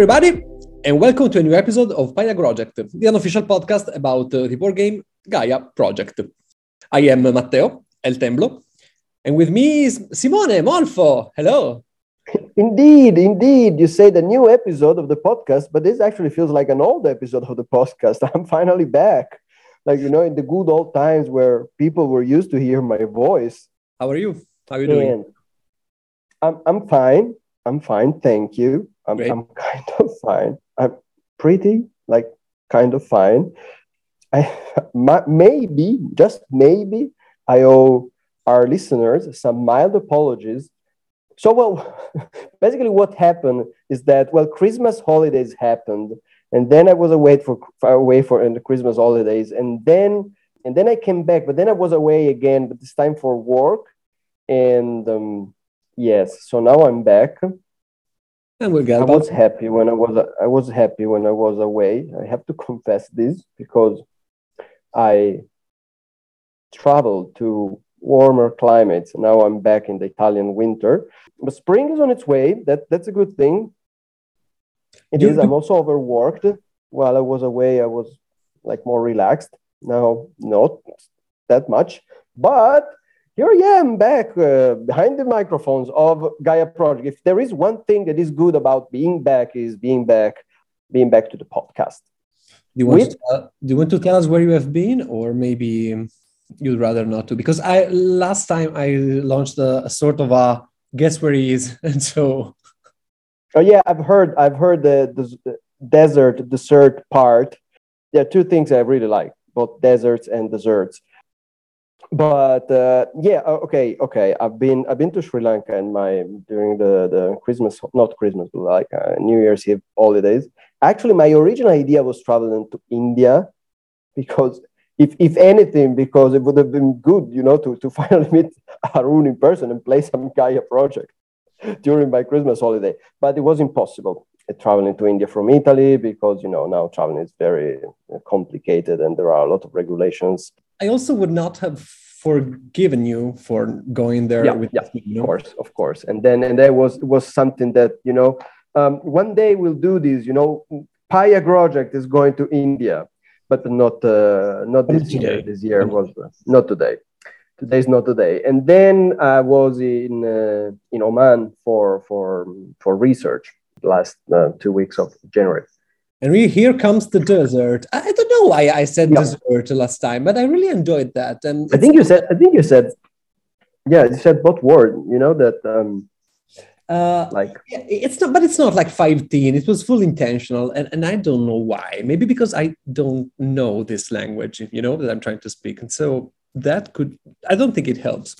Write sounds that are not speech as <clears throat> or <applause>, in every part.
Everybody, and welcome to a new episode of Paya Project, the unofficial podcast about uh, the board game Gaia Project. I am Matteo El Temblo, and with me is Simone Molfo. Hello. Indeed, indeed. You say the new episode of the podcast, but this actually feels like an old episode of the podcast. <laughs> I'm finally back. Like, you know, in the good old times where people were used to hear my voice. How are you? How are you doing? I'm, I'm fine. I'm fine. Thank you. I'm, I'm <laughs> kind of fine. I'm pretty, like, kind of fine. <laughs> I maybe, just maybe, I owe our listeners some mild apologies. So, well, <laughs> basically, what happened is that well, Christmas holidays happened, and then I was away for away for the Christmas holidays, and then and then I came back, but then I was away again, but this time for work, and um, yes, so now I'm back and we'll get I was happy when I was I was happy when I was away. I have to <laughs> confess this because I traveled to warmer climates. Now I'm back in the Italian winter. But spring is on its way. That that's a good thing. It is. I'm also overworked. While I was away, I was like more relaxed. Now, not that much, but here I am back uh, behind the microphones of Gaia Project. If there is one thing that is good about being back, is being back, being back to the podcast. Do you want, With, to, tell, do you want to tell us where you have been, or maybe you'd rather not to? Because I last time I launched a, a sort of a guess where he is, <laughs> and so. Oh yeah, I've heard. I've heard the, the desert dessert part. There are two things I really like, both deserts and desserts but uh, yeah okay okay. I've been i've been to sri lanka and my during the the christmas not christmas but like uh, new year's eve holidays. Actually my original idea was traveling to india because if if anything because it would have been good you know to, to <laughs> finally meet arun in person and play some gaia project during my christmas holiday. But it was impossible uh, traveling to india from italy because you know now traveling is very uh, complicated and there are a lot of regulations I also would not have forgiven you for going there yeah, with yeah, you know? of course of course. And then and that was was something that you know um, one day we'll do this you know paya project is going to india but not uh, not this today. year. this year was uh, not today. Today's not today. And then i was in uh, in oman for for for research last uh, two weeks of january and really, here comes the dessert. I, I don't know why I said yeah. dessert last time, but I really enjoyed that. And I think you said, I think you said, yeah, you said both words. You know that, um, uh, like yeah, it's not, but it's not like 15. It was full intentional, and and I don't know why. Maybe because I don't know this language, you know, that I'm trying to speak, and so that could. I don't think it helps.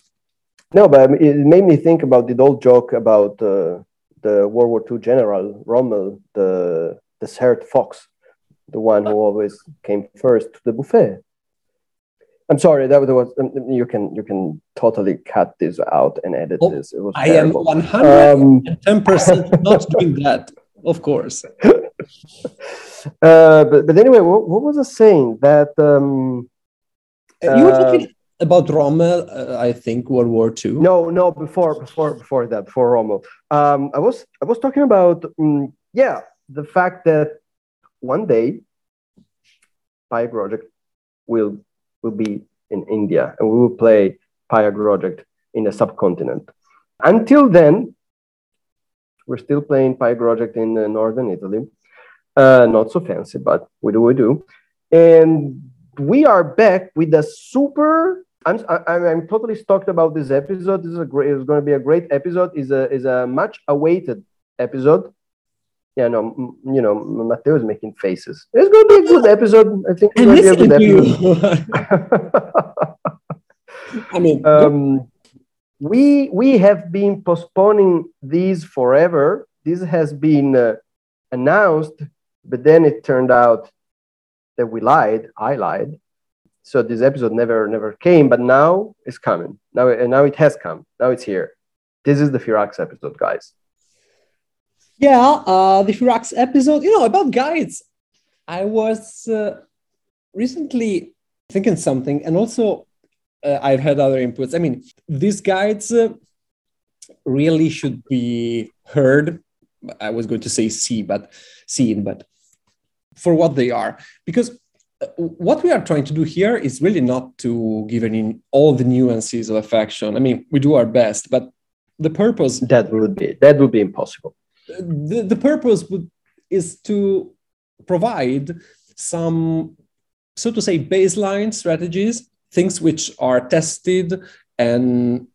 No, but it made me think about the old joke about uh, the World War II general Rommel, the dessert fox, the one who always came first to the buffet. I'm sorry, that was um, you can you can totally cut this out and edit oh, this. It was I am 110 percent um, not doing that, of course. <laughs> Uh, but, but anyway, what, what was I saying? That um, uh, you were talking uh, about Rommel, uh, I think World War II. No, no, before before before that, before Rommel. Um, I was I was talking about um, yeah the fact that one day Paya Project will will be in India and we will play Paya Project in the subcontinent. Until then, we're still playing Paya Project in uh, northern Italy. Uh, not so fancy, but we do we do. And we are back with a super. I'm, I'm, I'm totally stoked about this episode. This is a great. It's going to be a great episode. is a is a much awaited episode yeah, no, you know, Matteo is making faces. It's going to be a good episode. I think. And listen to you. <laughs> I mean, <laughs> um, we we have been postponing these forever. This has been uh, announced, but then it turned out that we lied. I lied. So this episode never never came, but now it's coming. Now and now it has come. Now it's here. This is the Firax episode, guys. Yeah, uh, the Firax episode, you know, about guides. I was uh, recently thinking something, and also uh, I've had other inputs. I mean, these guides uh, really should be heard I was going to say see, but seen, but for what they are. Because uh, what we are trying to do here is really not to give any all the nuances of a faction. I mean, we do our best, but the purpose that would be that would be impossible. The, the purpose would is to provide some, so to say, baseline strategies, things which are tested and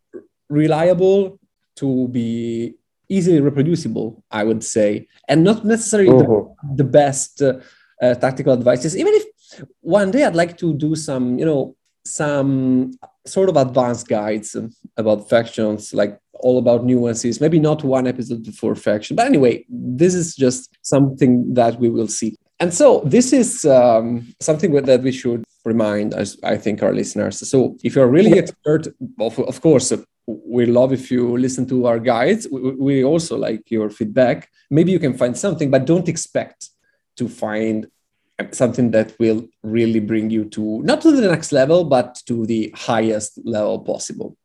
reliable to be easily reproducible, I would say, and not necessarily the, mm-hmm. the, best uh, uh, tactical advices. Even if one day I'd like to do some, you know, some sort of advanced guides about factions, like all about nuances. Maybe not one episode before faction, but anyway, this is just something that we will see. And so this is um, something that we should remind, as I think, our listeners. So if you're really expert, of, of course, we love if you listen to our guides. We, we also like your feedback. Maybe you can find something, but don't expect to find something that will really bring you to not to the next level, but to the highest level possible.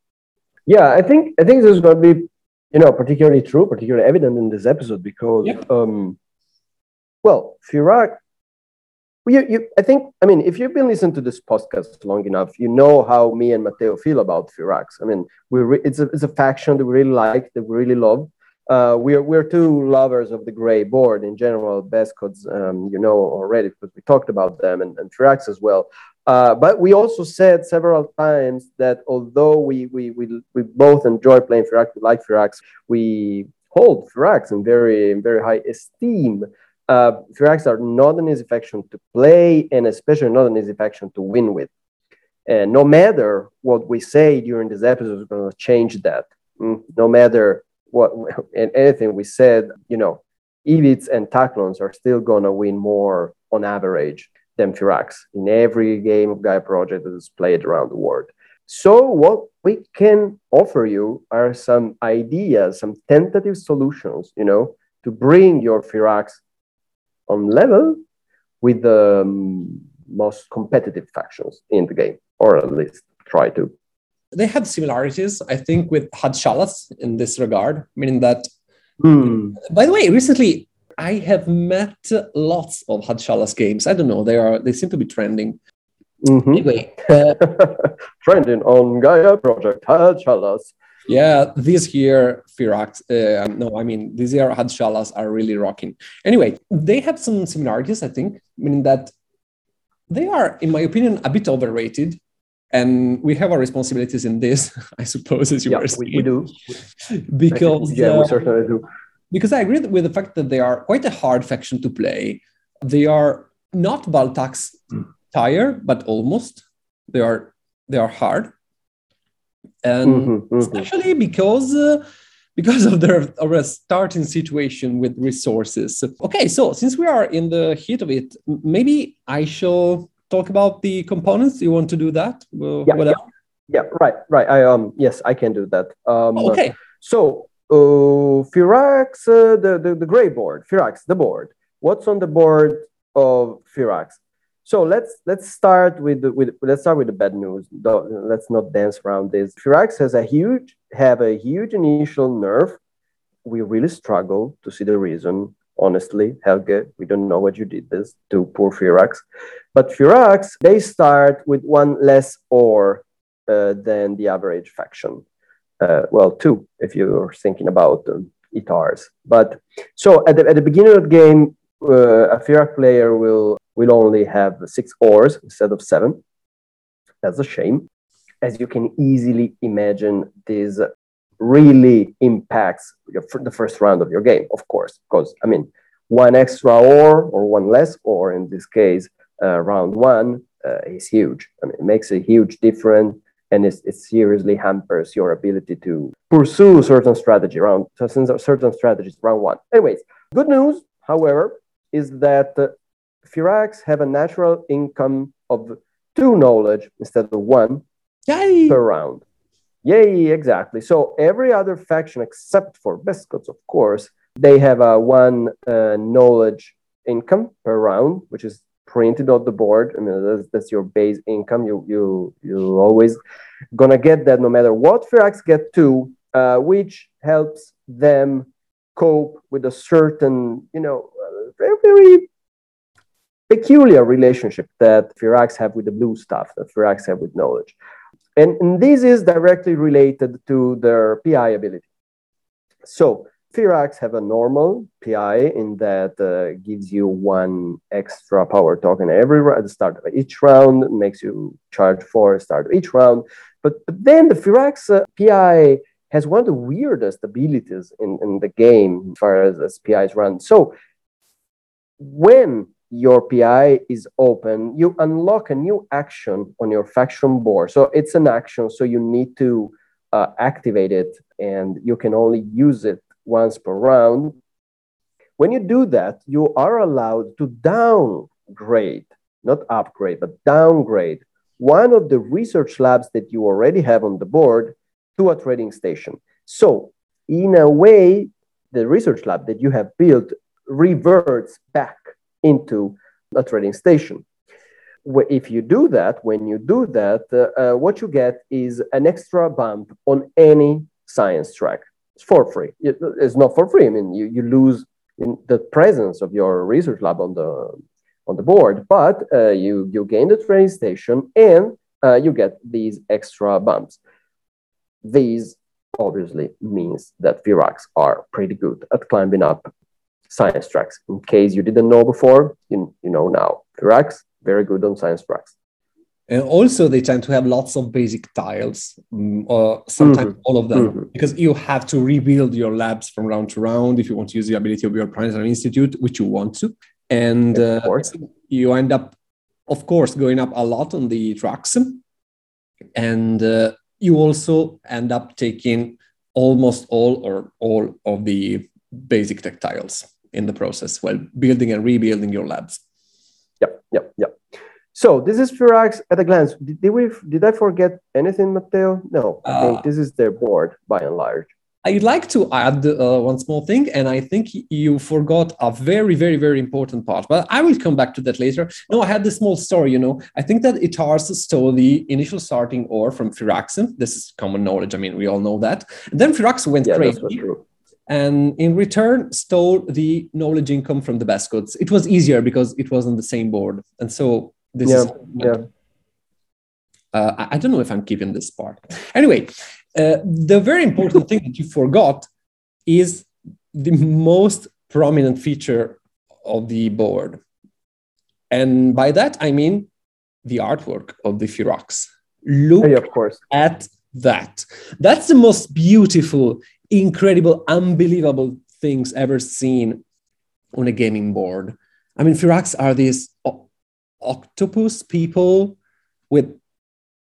Yeah, I think I think this is going to be, you know, particularly true, particularly evident in this episode because, um, well, Firaks you, you, I think, I mean, if you've been listening to this podcast long enough, you know how me and Matteo feel about Firax. I mean, we re- it's, a, it's a faction that we really like, that we really love. Uh, we're, we're two lovers of the gray board in general, Bescods, um, you know already, because we talked about them and, and Firaks as well. Uh, but we also said several times that although we, we, we, we both enjoy playing Firaks, we like Firaks, we hold Firaks in very, in very high esteem uh, Firaks are not an easy faction to play and especially not an easy faction to win with. And no matter what we say during this episode is going to change that. Mm? No matter what and anything we said, you know, Ivits and Taklons are still to win more on average than Firax in every game of Gaia Project that is played around the world. So, what we can offer you are some ideas, some tentative solutions, you know, to bring your Firax on level with the um, most competitive factions in the game, or at least try to. They have similarities, I think, with Hadsch Hallas in this regard, meaning that. Hmm. By the way, recently I have met lots of Hadsch Hallas games. I don't know, they are they seem to be trending. Mm-hmm. Anyway, <laughs> uh, trending on Gaia Project Hadsch Hallas. Yeah, this year Firaks, uh, no, I mean this year Hadsch Hallas are really rocking. Anyway, they have some similarities, I think, meaning that they are, in my opinion, a bit overrated. And we have our responsibilities in this, <laughs> I suppose, as you yeah, were saying. We, we do. <laughs> because yeah, uh, we certainly do. Because I agree with the fact that they are quite a hard faction to play. They are not Bal T'aks mm. tire, but almost. They are they are hard and mm-hmm, mm-hmm. especially because uh, because of their starting situation with resources. Okay, so since we are in the heat of it, maybe I shall talk about the components. You want to do that? Well, yeah, yeah, yeah, right, right. I um yes, I can do that. Um, okay. So uh, Firaks, uh, the, the the gray board, Firax, the board. What's on the board of Firax? So let's let's start with the, with let's start with the bad news. Don't, Let's not dance around this. Firax has a huge have a huge initial nerf. We really struggle to see the reason. Honestly, Helge, we don't know what you did this to poor Firax. But Firax, they start with one less ore uh, than the average faction. Uh, well, two if you're thinking about um, Itars. But so at the, at the beginning of the game, uh, a Firax player will will only have six ores instead of seven. That's a shame. As you can easily imagine, this really impacts your, the first round of your game, of course, because I mean, one extra or or one less or in this case, uh, round one uh, is huge. I mean, it makes a huge difference and it seriously hampers your ability to pursue certain strategy around certain strategies round one. Anyways, good news, however, is that Firax have a natural income of two knowledge instead of one Yay. per round. Yay, exactly. So every other faction except for Bescods, of course, they have a one uh, knowledge income per round, which is printed on the board. I mean, that's, that's your base income. You you you always gonna get that no matter what. Firaks get two, uh, which helps them cope with a certain, you know, very, very peculiar relationship that Firax have with the blue stuff, that Firax have with knowledge. And, and this is directly related to their PI ability. So Firax have a normal PI in that uh, gives you one extra power token every at the start of each round, makes you charge four start of each round. But, but then the Firax uh, PI has one of the weirdest abilities in, in the game as far as, as PIs run. So when your PI is open, you unlock a new action on your faction board. So it's an action, so you need to uh, activate it and you can only use it once per round. When you do that, you are allowed to downgrade, not upgrade, but downgrade one of the research labs that you already have on the board to a trading station. So, in a way, the research lab that you have built reverts back into a trading station. If you do that, when you do that, uh, uh, what you get is an extra bump on any science track It's for free. It's not for free. I mean, you, you lose the presence of your research lab on the on the board, but uh, you you gain the trading station and uh, you get these extra bumps. These obviously means that Firax are pretty good at climbing up science tracks. In case you didn't know before, you, you know now. Firax, very good on science tracks. And also, they tend to have lots of basic tiles, mm, or sometimes mm-hmm. all of them, mm-hmm. because you have to rebuild your labs from round to round if you want to use the ability of your planetary institute, which you want to. And uh, you end up, of course, going up a lot on the tracks. And uh, you also end up taking almost all or all of the basic tech tiles in the process while building and rebuilding your labs. Yep, yep, yep. So this is Firax at a glance. Did, did, we did I forget anything, Matteo? No, I uh, think this is their board by and large. I'd like to add uh, one small thing, and I think you forgot a very, very, very important part. But I will come back to that later. No, I had this small story. You know, I think that Itars stole the initial starting ore from Firaxen. This is common knowledge. I mean, we all know that. And then Firaxen went yeah, crazy and in return stole the knowledge income from the Bescods. It was easier because it was on the same board, and so this yeah, is. Yeah. Uh, I don't know if I'm keeping this part. Anyway, uh, the very important thing that you forgot is the most prominent feature of the board. And by that, I mean the artwork of the Firax. Look yeah, of course. at that. That's the most beautiful, incredible, unbelievable things ever seen on a gaming board. I mean, Firax are these octopus people with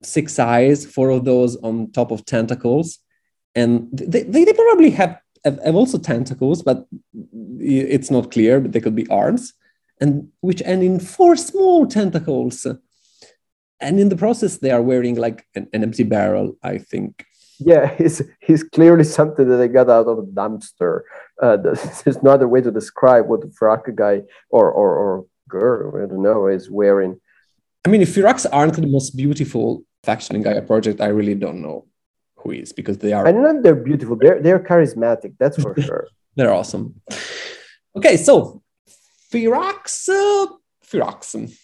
six eyes, four of those on top of tentacles. And they, they, they probably have, have also tentacles, but it's not clear, but they could be arms, and which end in four small tentacles. And in the process, they are wearing like an, an empty barrel, I think yeah, <laughs> he's he's clearly something that they got out of a dumpster. Uh, <laughs> there's no other way to describe what the Firax guy or or, or girl, I don't know, is wearing. I mean, if Firax aren't the most beautiful faction in Gaia Project, I really don't know who is because they are. I don't know if they're beautiful. They're they're charismatic. That's for <laughs> sure. they're awesome. Okay, so Firax, uh, Firax.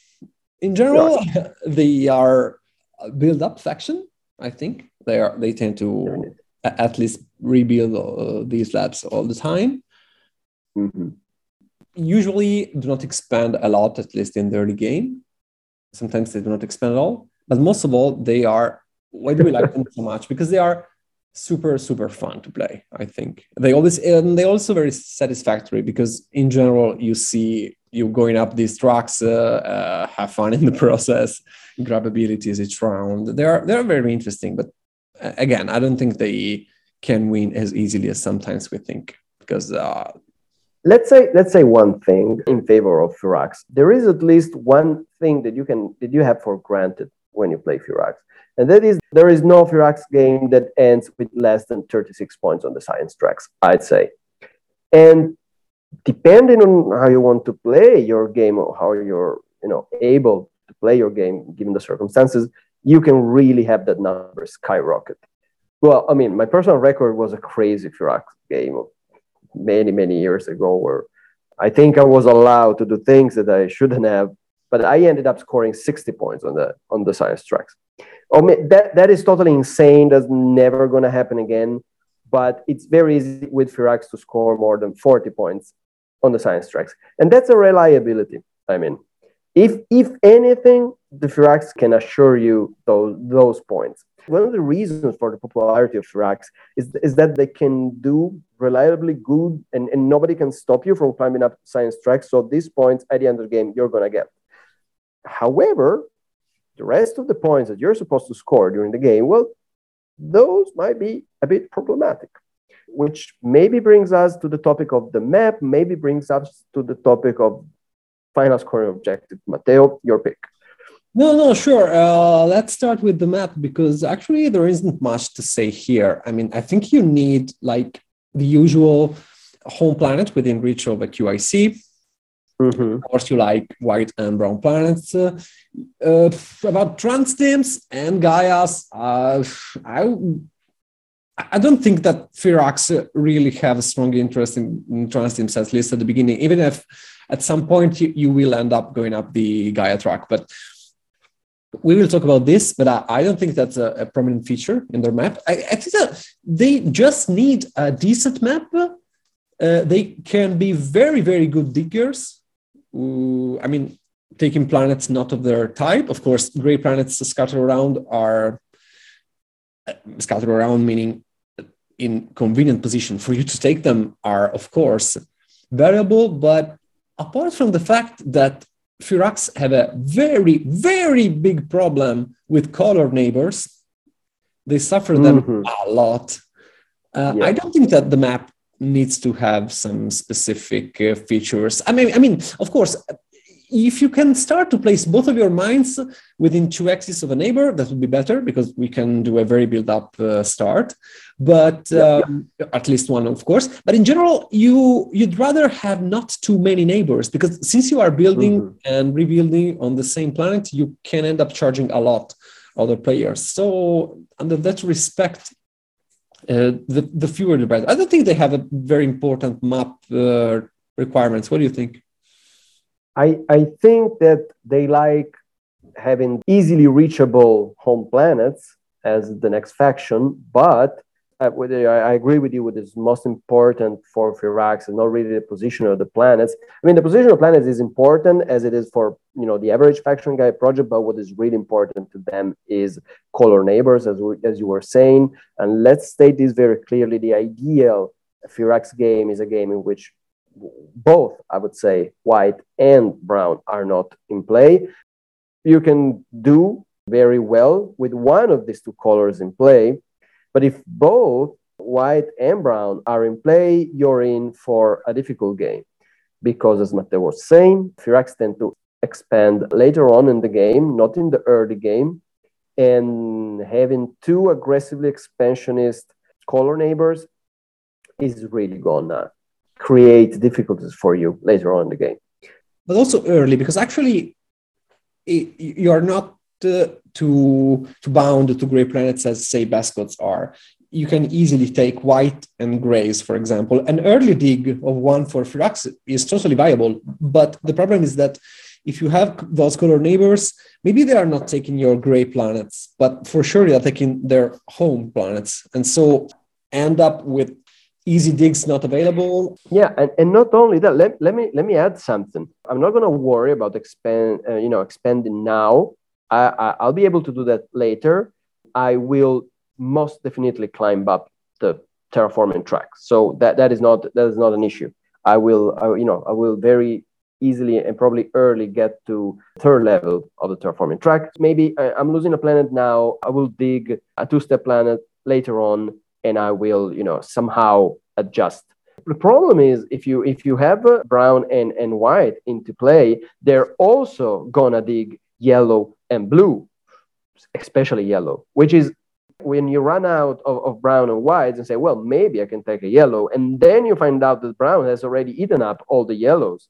In general, Firax. they are a build-up faction. I think they are. They tend to at least rebuild uh, these labs all the time. Mm-hmm. Usually, do not expand a lot, at least in the early game. Sometimes they do not expand at all but most of all, they are. Why do we like them so much? Because they are super super fun to play. I think they always and they also very satisfactory because in general you see you going up these tracks, uh, uh, have fun in the <laughs> process, grab abilities each round. They are they are very interesting, but again, I don't think they can win as easily as sometimes we think because. Uh, let's say let's say one thing in favor of Firax. There is at least one thing that you can that you have for granted when you play Firax. And that is, there is no Firax game that ends with less than 36 points on the science tracks, I'd say. And depending on how you want to play your game or how you're, you know, able to play your game given the circumstances, you can really have that number skyrocket. Well, I mean, my personal record was a crazy Firax game many, many years ago where I think I was allowed to do things that I shouldn't have, but I ended up scoring 60 points on the on the science tracks. Oh, that, that is totally insane. That's never going to happen again. But it's very easy with Firax to score more than 40 points on the science tracks. And that's a reliability. I mean, if, if anything, the Firax can assure you those, those points. One of the reasons for the popularity of Firax is, is that they can do reliably good and, and nobody can stop you from climbing up science tracks. So these points at the end of the game, you're to get. However, the rest of the points that you're supposed to score during the game, well, those might be a bit problematic, which maybe brings us to the topic of the map, maybe brings us to the topic of final scoring objective. Matteo, your pick. No, no, sure. Uh, let's start with the map because actually there isn't much to say here. I mean, I think you need like the usual home planet within reach of a QIC. Mm-hmm. Of course, you like white and brown planets. Uh, uh, about Transdims and Gaias, uh, I I don't think that Firax really have a strong interest in, in Transdims, at least at the beginning, even if at some point you, you will end up going up the Gaia track. But we will talk about this, but I, I don't think that's a, a, prominent feature in their map. I, I think that they just need a decent map. Uh, they can be very, very good diggers. I mean, taking planets not of their type. Of course, gray planets scattered around are uh, scattered around, meaning in convenient position for you to take them are, of course, variable. But apart from the fact that Firax have a very, very big problem with color neighbors, they suffer them mm-hmm. a lot. Uh, yeah. I don't think that the map needs to have some specific uh, features. I mean, I mean, of course, if you can start to place both of your mines within two axes of a neighbor, that would be better because we can do a very build up uh, start. But um, yeah. at least one, of course. But in general, you you'd rather have not too many neighbors because since you are building mm-hmm. and rebuilding on the same planet, you can end up charging a lot other players. So under that respect, uh, the the fewer the better. I don't think they have a very important map uh, requirements. What do you think? I, I think that they like having easily reachable home planets as the next faction, but I, I agree with you. What is most important for Firax is not really the position of the planets. I mean, the position of planets is important as it is for you know the average faction Gaia Project. But what is really important to them is color neighbors, as we, as you were saying. And let's state this very clearly: the ideal Firax game is a game in which both, I would say, white and brown are not in play. You can do very well with one of these two colors in play, but if both white and brown are in play, you're in for a difficult game. Because, as Matteo was saying, Firax tend to expand later on in the game, not in the early game. And having two aggressively expansionist color neighbors is really gonna create difficulties for you later on in the game. But also early, because actually it, you are not uh, too, too bound to gray planets as, say, Bescods are. You can easily take white and grays, for example. An early dig of one for Firax is totally viable. But the problem is that if you have those color neighbors, maybe they are not taking your gray planets, but for sure they're taking their home planets. And so end up with easy digs not available. Yeah and, and not only that let, let me let me add something. I'm not going to worry about expand uh, you know expanding now. I, I i'll be able to do that later. I will most definitely climb up the terraforming track. So that that is not that is not an issue. I will I, you know i will very easily and probably early get to third level of the terraforming track. Maybe I, i'm losing a planet now. I will dig a two-step planet later on and I will, you know, somehow adjust. The problem is if you if you have a brown and, and white into play, they're also gonna dig yellow and blue, especially yellow, which is when you run out of, of brown and whites and say, well, maybe I can take a yellow, and then you find out that brown has already eaten up all the yellows.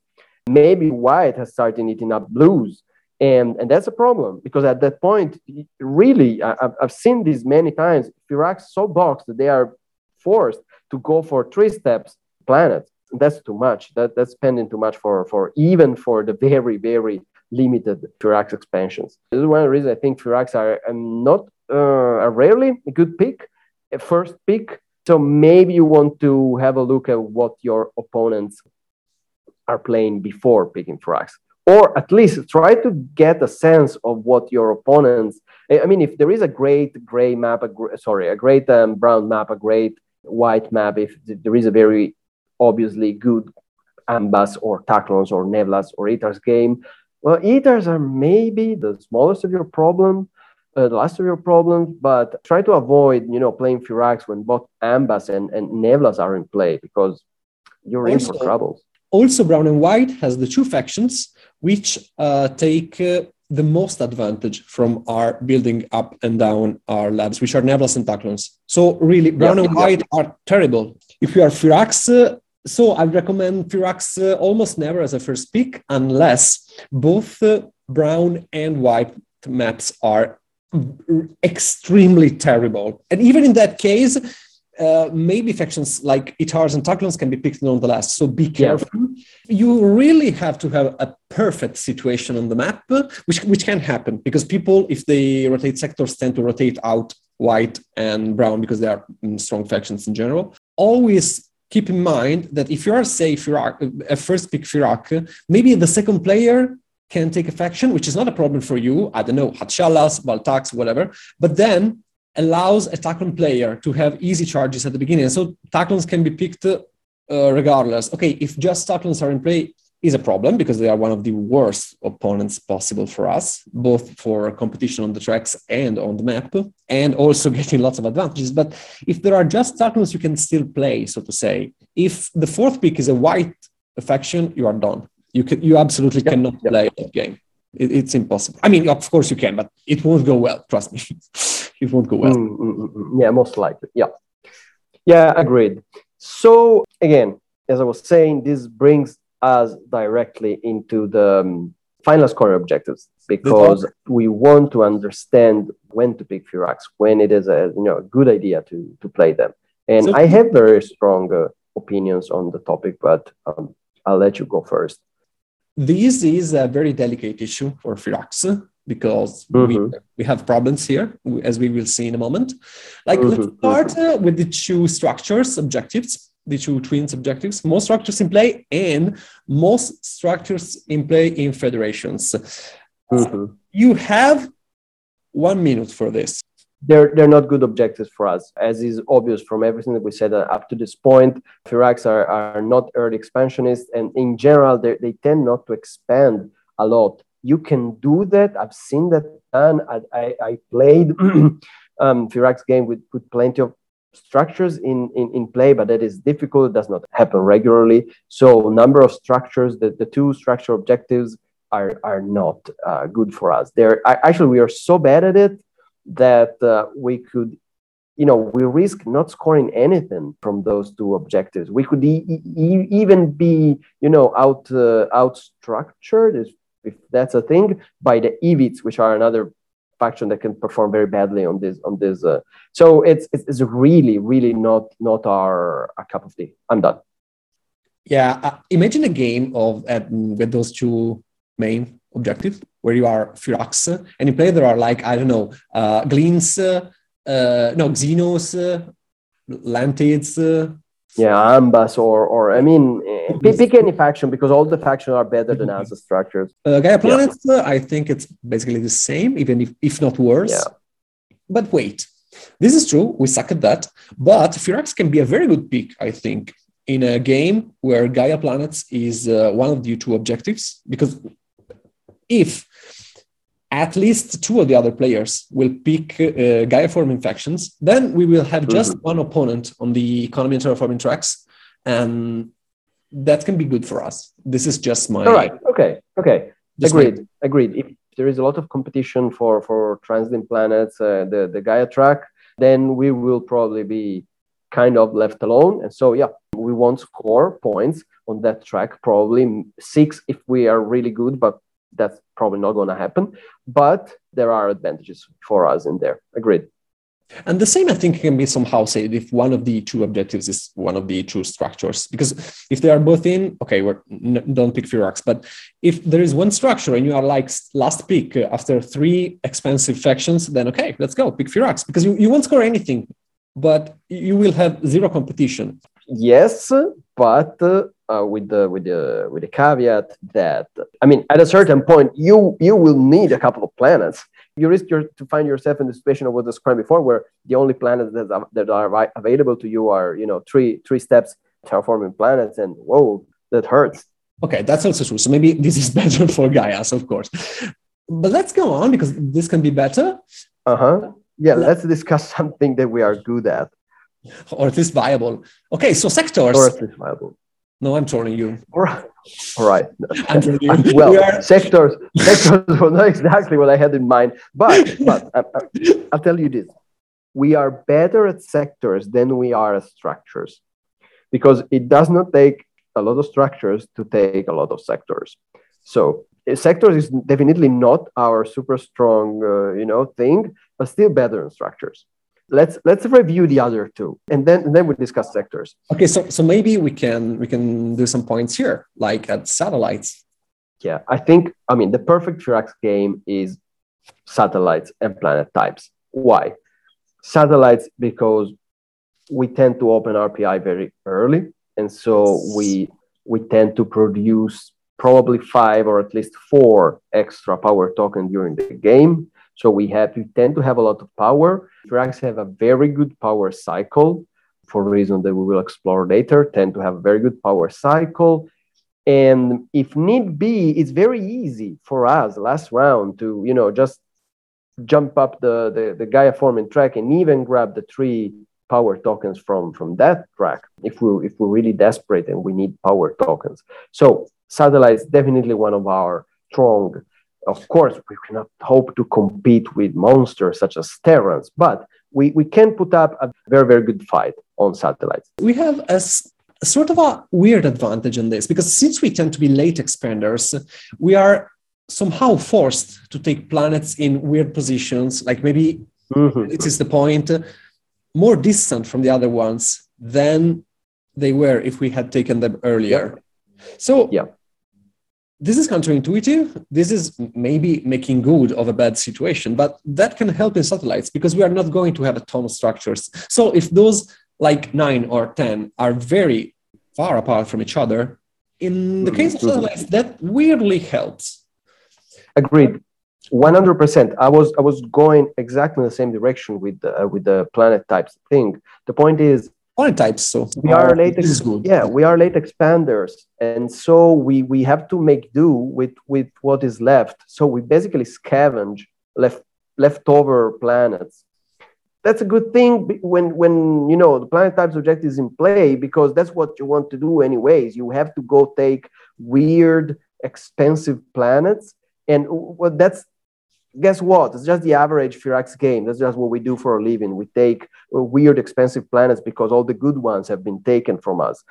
Maybe white has started eating up blues and and that's a problem because at that point really I, have seen this many times firax so boxed that they are forced to go for three steps planets. That's too much. That that's spending too much for for even for the very very limited Firax expansions. This is one reason I think Firax are not uh, are rarely a good pick, a first pick. So maybe you want to have a look at what your opponents are playing before picking Firax or at least try to get a sense of what your opponents i mean if there is a great gray map a sorry a great um, brown map a great white map if there is a very obviously good ambas or taklons or nevlas or Itar's game well Itars are maybe the smallest of your problem uh, the last of your problems but try to avoid you know playing firax when both ambas and, and nevlas are in play because you're also, in for troubles also brown and white has the two factions which uh, take uh, the most advantage from our building up and down our labs, which are Nevlas and Taklons. So really, brown yeah, and white are terrible. If you are Firax, uh, so I recommend Firax uh, almost never as a first pick, unless both uh, brown and white maps are extremely terrible. And even in that case, uh, maybe factions like Itars and Taklons can be picked nonetheless. So be careful. Yeah. You really have to have a perfect situation on the map, which which can happen because people, if they rotate sectors, tend to rotate out white and brown because they are strong factions in general. Always keep in mind that if you are say Firax, a first pick Firax, maybe the second player can take a faction, which is not a problem for you. I don't know, Hadsch Hallas, Baltax, whatever. But then allows a Taklon player to have easy charges at the beginning. So Taklons can be picked uh, regardless. Okay, if just Taklons are in play is a problem because they are one of the worst opponents possible for us, both for competition on the tracks and on the map, and also <laughs> getting lots of advantages. But if there are just Taklons, you can still play, so to say. If the fourth pick is a white faction, you are done. You can, you absolutely yep, cannot yep. play that game. It, it's impossible. I mean, of course you can, but it won't go well. Trust me. <laughs> it won't go well. Mm, mm, mm, mm, yeah, most likely. Yeah. Yeah, agreed. So again, as I was saying, this brings us directly into the um, final score objectives because we want to understand when to pick Firax, when it is a you know a good idea to to play them. And so, I have very strong uh, opinions on the topic, but um, I'll let you go first. This is a very delicate issue for Firax because mm-hmm. we, we have problems here, as we will see in a moment. Like, mm-hmm. let's start uh, with the two structures, objectives, the two twins objectives, most structures in play and most structures in play in federations. Mm-hmm. You have one minute for this. They're, they're not good objectives for us, as is obvious from everything that we said uh, up to this point. Firax are, are not early expansionists, and in general, they tend not to expand a lot. You can do that. I've seen that done. I, I, I played <clears throat> um, Firax game with, with plenty of structures in, in, in play, but that is difficult. It does not happen regularly. So number of structures, the, the two structure objectives are, are not uh, good for us. They're actually, we are so bad at it that uh, we could you know we risk not scoring anything from those two objectives we could e- e- even be you know out uh, out structured if, that's a thing by the ivits which are another faction that can perform very badly on this on this uh, so it's, it's, it's really really not not our, our cup of tea. I'm done. Yeah uh, imagine a game of uh, with those two main objectives where you are Firax and you play there are like i don't know uh gleens uh, uh no xenos uh, lantids uh, yeah ambas or or i mean pick any faction because all the factions are better than mm-hmm. as structures uh, gaia planets yeah. uh, i think it's basically the same even if, if not worse yeah. but wait this is true we suck at that but firax can be a very good pick i think in a game where gaia planets is uh, one of the two objectives because if at least two of the other players will pick uh, Gaia forming factions. Then we will have just mm-hmm. one opponent on the economy and terraforming tracks, and that can be good for us. This is just my. All right. Okay. Okay. Agreed. My... Agreed. If there is a lot of competition for for transiting planets, uh, the the Gaia track, then we will probably be kind of left alone. And so yeah, we won't score points on that track. Probably six if we are really good, but that's probably not going to happen. But there are advantages for us in there. Agreed. And the same, I think, can be somehow said if one of the two objectives is one of the two structures. Because if they are both in, okay, we're, don't pick Firax. But if there is one structure and you are like last pick after three expensive factions, then okay, let's go, pick Firax. Because you, you won't score anything, but you will have zero competition. Yes, but uh, with the with the with the caveat that I mean, at a certain point, you you will need a couple of planets you risk your, to find yourself in the situation of what described before, where the only planets that are, that are available to you are, you know, three three steps terraforming planets, and whoa, that hurts. Okay, that's also true. So maybe this is <laughs> better for Gaia's, of course. But let's go on because this can be better. Uh huh. Yeah, let's discuss <laughs> something that we are good at, or at least viable. Okay, so sectors. Or at least viable. No, I'm trolling you. All right. All right. <laughs> <laughs> well, we are... sectors, sectors were not exactly what I had in mind, but but I, I, I'll tell you this: we are better at sectors than we are at structures, because it does not take a lot of structures to take a lot of sectors. So sectors is definitely not our super strong, uh, you know, thing, but still better in structures let's let's review the other two and then and then we discuss sectors. Okay so so maybe we can we can do some points here like at satellites. Yeah i think i mean the perfect Firax game is satellites and planet types. Why? Satellites because we tend to open rpi very early and so we we tend to produce probably five or at least four extra power token during the game so we have we tend to have a lot of power. Drugs have a very good power cycle for a reason that we will explore later, tend to have a very good power cycle. And if need be, it's very easy for us last round to, you know, just jump up the, the, the Gaia forming track and even grab the three power tokens from, from that track if we if we're really desperate and we need power tokens. So satellites definitely one of our strong of course, we cannot hope to compete with monsters such as Terrans, but we, we can put up a very, very good fight on satellites. We have a, sort of a weird advantage in this because since we tend to be late expanders, we are somehow forced to take planets in weird positions, like maybe mm-hmm. this is the point, more distant from the other ones than they were if we had taken them earlier. So yeah this is counterintuitive. This is maybe making good of a bad situation, but that can help in satellites because we are not going to have a ton of structures. So if those like nine or 10 are very far apart from each other, in the case of mm-hmm. satellites, that weirdly helps. Agreed. 100%. I was I was going exactly in the same direction with the, uh, with the planet types thing. The point is types. So we are uh, late. Ex- yeah, we are late expanders, and so we we have to make do with with what is left. So we basically scavenge left leftover planets. That's a good thing when when you know the planet types object is in play because that's what you want to do anyways. You have to go take weird, expensive planets, and well, that's guess what? It's just the average Firax game. That's just what we do for a living. We take uh, weird, expensive planets because all the good ones have been taken from us.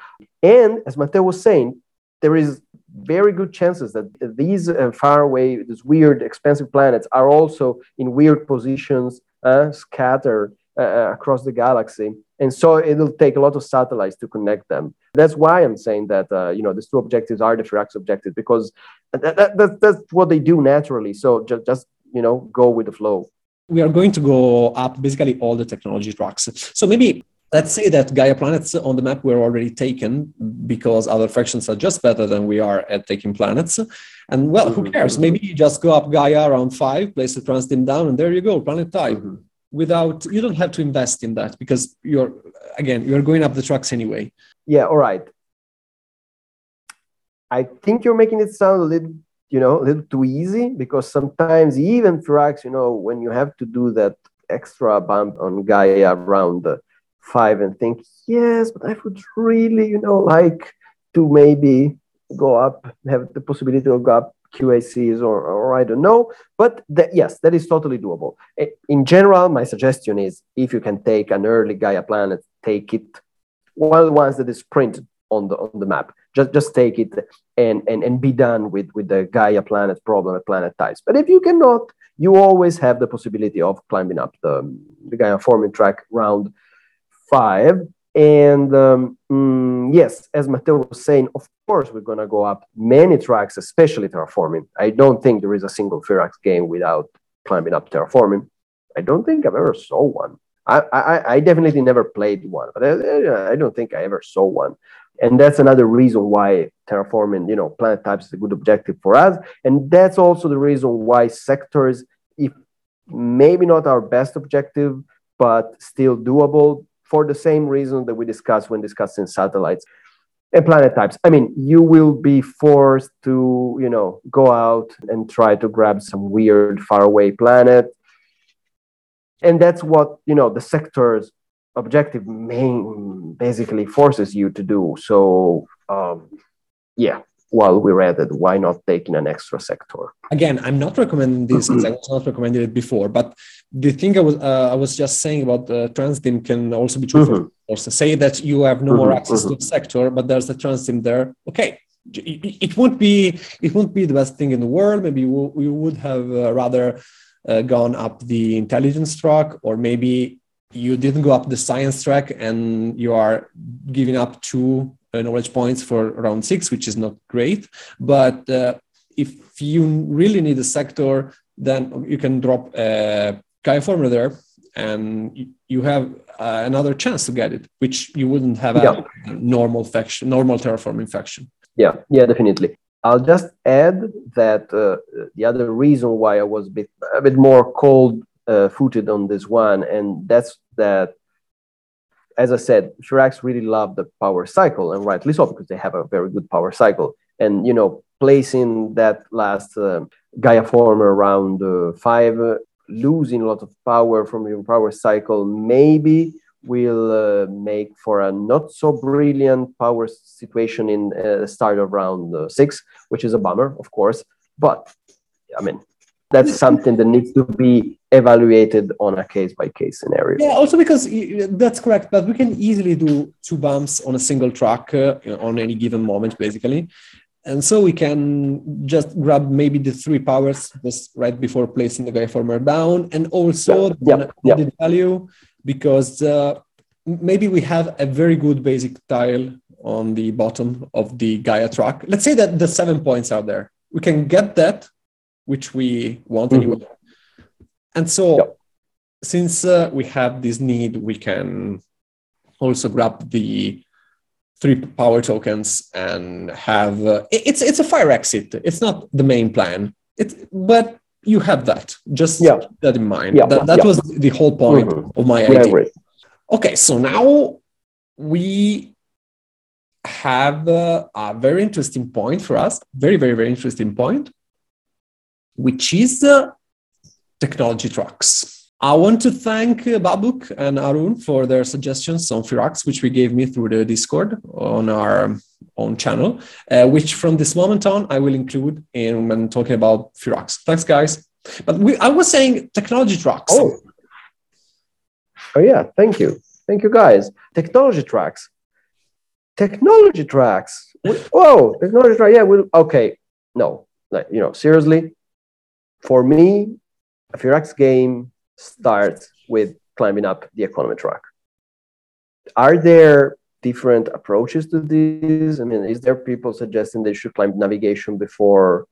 And as Matteo was saying, there is very good chances that these uh, far away, these weird, expensive planets are also in weird positions, uh, scattered uh, uh, across the galaxy. And so it'll take a lot of satellites to connect them. That's why I'm saying that uh, you know these two objectives are the Firax objectives because that, that, that's what they do naturally. So just, just you know go with the flow. We are going to go up basically all the technology tracks. So maybe let's say that gaia planets on the map were already taken because other factions are just better than we are at taking planets. And well who mm-hmm. cares? Maybe you just go up gaia around five place the trans team down and there you go planet type. Mm-hmm. without you don't have to invest in that because you're again you're going up the tracks anyway. Yeah all right. I think you're making it sound a little you know, a little too easy because sometimes even Firax, you know, when you have to do that extra bump on Gaia around the five and think, yes, but I would really, you know, like to maybe go up, have the possibility of go up QACs or, or I don't know. But that, yes, that is totally doable. In general, my suggestion is if you can take an early Gaia planet, take it one of the ones that is printed on the on the map. Just just take it and and, and be done with with the Gaia planet problem at planet types. But if you cannot, you always have the possibility of climbing up the, the Gaia forming track round five. And um, mm, yes, as Matteo was saying, of course we're gonna go up many tracks, especially terraforming. I don't think there is a single Firaks game without climbing up terraforming. I don't think I've ever saw one. I, I, I definitely never played one, but I, I don't think I ever saw one. And that's another reason why terraforming, you know, planet types is a good objective for us. And that's also the reason why sectors, if maybe not our best objective, but still doable for the same reason that we discussed when discussing satellites and planet types. I mean, you will be forced to, you know, go out and try to grab some weird faraway planet and that's what you know the sector's objective main basically forces you to do. So um, yeah while we're at it why not taking an extra sector? Again i'm not recommending this because i was not recommended it before but the thing i was uh, i was just saying about the Transdim can also be true mm-hmm. for also say that you have no mm-hmm. more access mm-hmm. to the sector but there's a Transdim there. Okay. It won't be it won't be the best thing in the world. Maybe we would have uh, rather uh, gone up the intelligence track, or maybe you didn't go up the science track and you are giving up two uh, knowledge points for round six, which is not great. But uh, if you really need a sector, then you can drop a Gaia former there and you have uh, another chance to get it, which you wouldn't have yeah. a normal faction, normal terraforming faction. Yeah, yeah, definitely. I'll just add that uh, the other reason why I was a bit, a bit more cold uh, footed on this one, and that's that, as I said, Firaks really love the power cycle, and rightly so, because they have a very good power cycle. And, you know, placing that last uh, Gaia form around uh, five, uh, losing a lot of power from your power cycle, maybe will uh, make for a not so brilliant power situation in uh, the start of round uh, six, which is a bummer, of course. But I mean, that's <laughs> something that needs to be evaluated on a case by case scenario. Yeah, also because that's correct, but we can easily do two bumps on a single track uh, on any given moment, basically. And so we can just grab maybe the three powers just right before placing the Gaia former down, and also yeah, the yeah, yeah. value because uh, maybe we have a very good basic tile on the bottom of the Gaia track. Let's say that the seven points are there. We can get that, which we want mm-hmm. anyway. And so, yep. since uh, we have this need, we can also grab the three power tokens and have uh, it's it's a fire exit. It's not the main plan. It's but you have that. Just yeah. that in mind. Yeah. That, that yeah. was the whole point mm-hmm. of my idea. Okay, so now we have a, a, very interesting point for us. Very, very, very interesting point, which is uh, technology tracks. I want to thank uh, Babuk and Arun for their suggestions on Firaks, which we gave me through the Discord on our own channel, uh, which from this moment on I will include in when talking about Firaks. Thanks, guys. But we, I was saying technology tracks. Oh. oh, yeah. Thank you. Thank you, guys. Technology tracks. Technology tracks. Whoa, technology track. Yeah, we'll, okay. No, like, you know, seriously, for me, a Firaks game starts with climbing up the economy track. Are there different approaches to this? I mean, is there people suggesting they should climb navigation before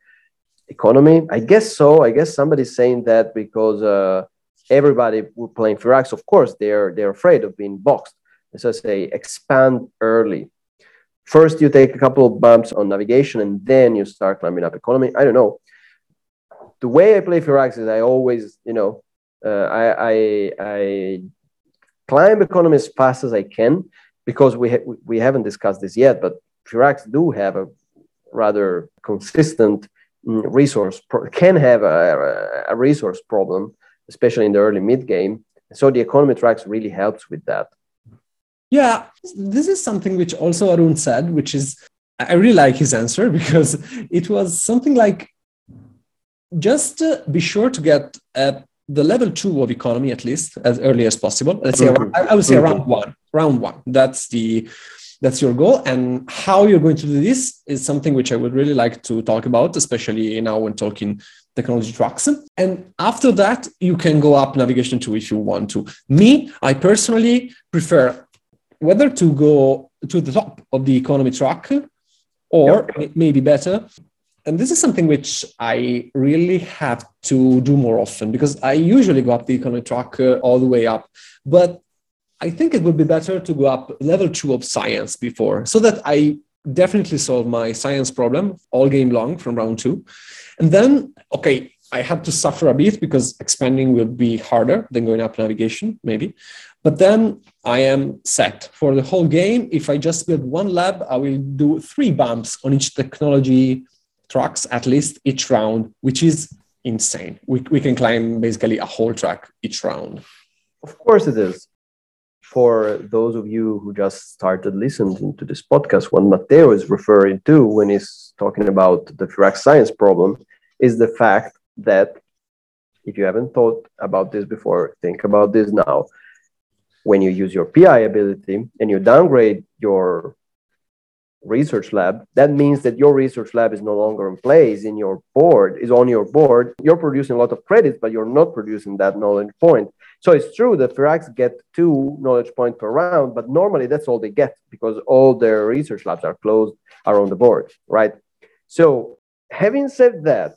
economy? I guess so. I guess somebody's saying that because uh, everybody playing Firaks, of course, they're they're afraid of being boxed. So say expand early. First, you take a couple of bumps on navigation, and then you start climbing up economy. I don't know. The way I play Firaks is I always, you know, uh, I, I I climb economy as fast as I can because we ha- we haven't discussed this yet, but Firaks do have a rather consistent mm, resource pro- can have a, a, resource problem, especially in the early mid game. So the economy tracks really helps with that. Yeah, this is something which also Arun said, which is I really like his answer <laughs> because it was something like just uh, be sure to get at the level two of economy at least as early as possible. Let's say mm-hmm. I, would say mm-hmm. around one round one. That's the that's your goal and how you're going to do this is something which i would really like to talk about especially now when talking technology tracks and after that you can go up navigation 2 if you want to me i personally prefer whether to go to the top of the economy track or yep. maybe better and this is something which I really have to do more often because I usually go up the economy track uh, all the way up. But I think it would be better to go up level two of science before so that I definitely solve my science problem all game long from round two. And then, okay, I had to suffer a bit because expanding will be harder than going up navigation, maybe. But then I am set for the whole game. If I just build one lab, I will do three bumps on each technology tracks at least each round, which is insane. We, we can climb basically a whole track each round. Of course, it is. For those of you who just started listening to this podcast, what Matteo is referring to when he's talking about the Firaks science problem is the fact that if you haven't thought about this before, think about this now. When you use your PI ability and you downgrade your research lab, that means that your research lab is no longer in place in your board, is on your board. You're producing a lot of credits, but you're not producing that knowledge point. So it's true that Firaks get two knowledge points per round, but normally that's all they get because all their research labs are closed around the board, right? So having said that,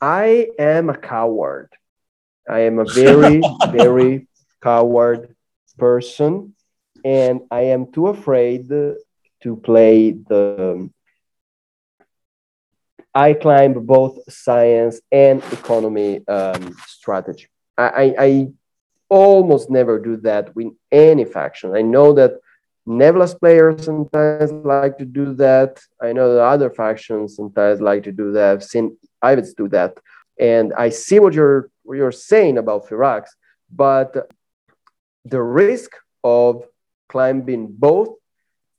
I am a coward. I am a very, <laughs> very coward person, and I am too afraid to play the I climb both science and economy um, strategy. I, I, almost never do that with any faction. I know that Nevlas players sometimes like to do that. I know that other factions sometimes like to do that. I've seen Ivits do that. And I see what you're, what you're saying about Firaks, but the risk of climbing both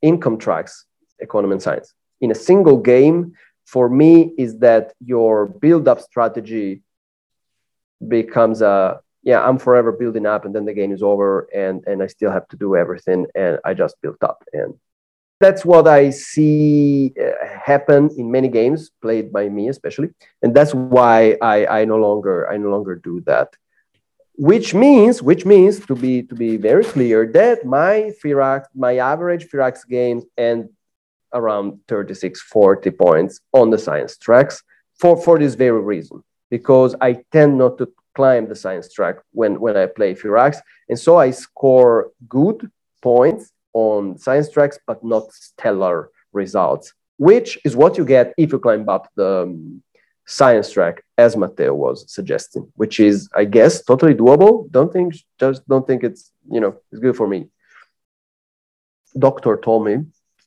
income tracks, economy and science. In a single game, for me, is that your build up strategy becomes a yeah, I'm forever building up and then the game is over and, and I still have to do everything and I just built up. And that's what I see uh, happen in many games played by me, especially. And that's why I, I no longer I no longer do that which means which means to be to be very clear that my Firaks my average Firaks games end around 36 40 points on the science tracks for for this very reason because I tend not to climb the science track when when I play Firaks. And so I score good points on science tracks but not stellar results which is what you get if you climb up the um, science track as Matteo was suggesting, which is, I guess, totally doable. Don't think, just don't think it's, you know, it's good for me. Doctor told me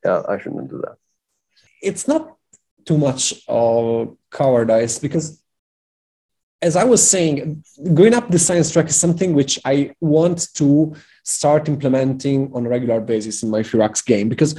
yeah, I shouldn't do that. It's not too much of cowardice because as I was saying, going up the science track is something which I want to start implementing on a regular basis in my Firaks game because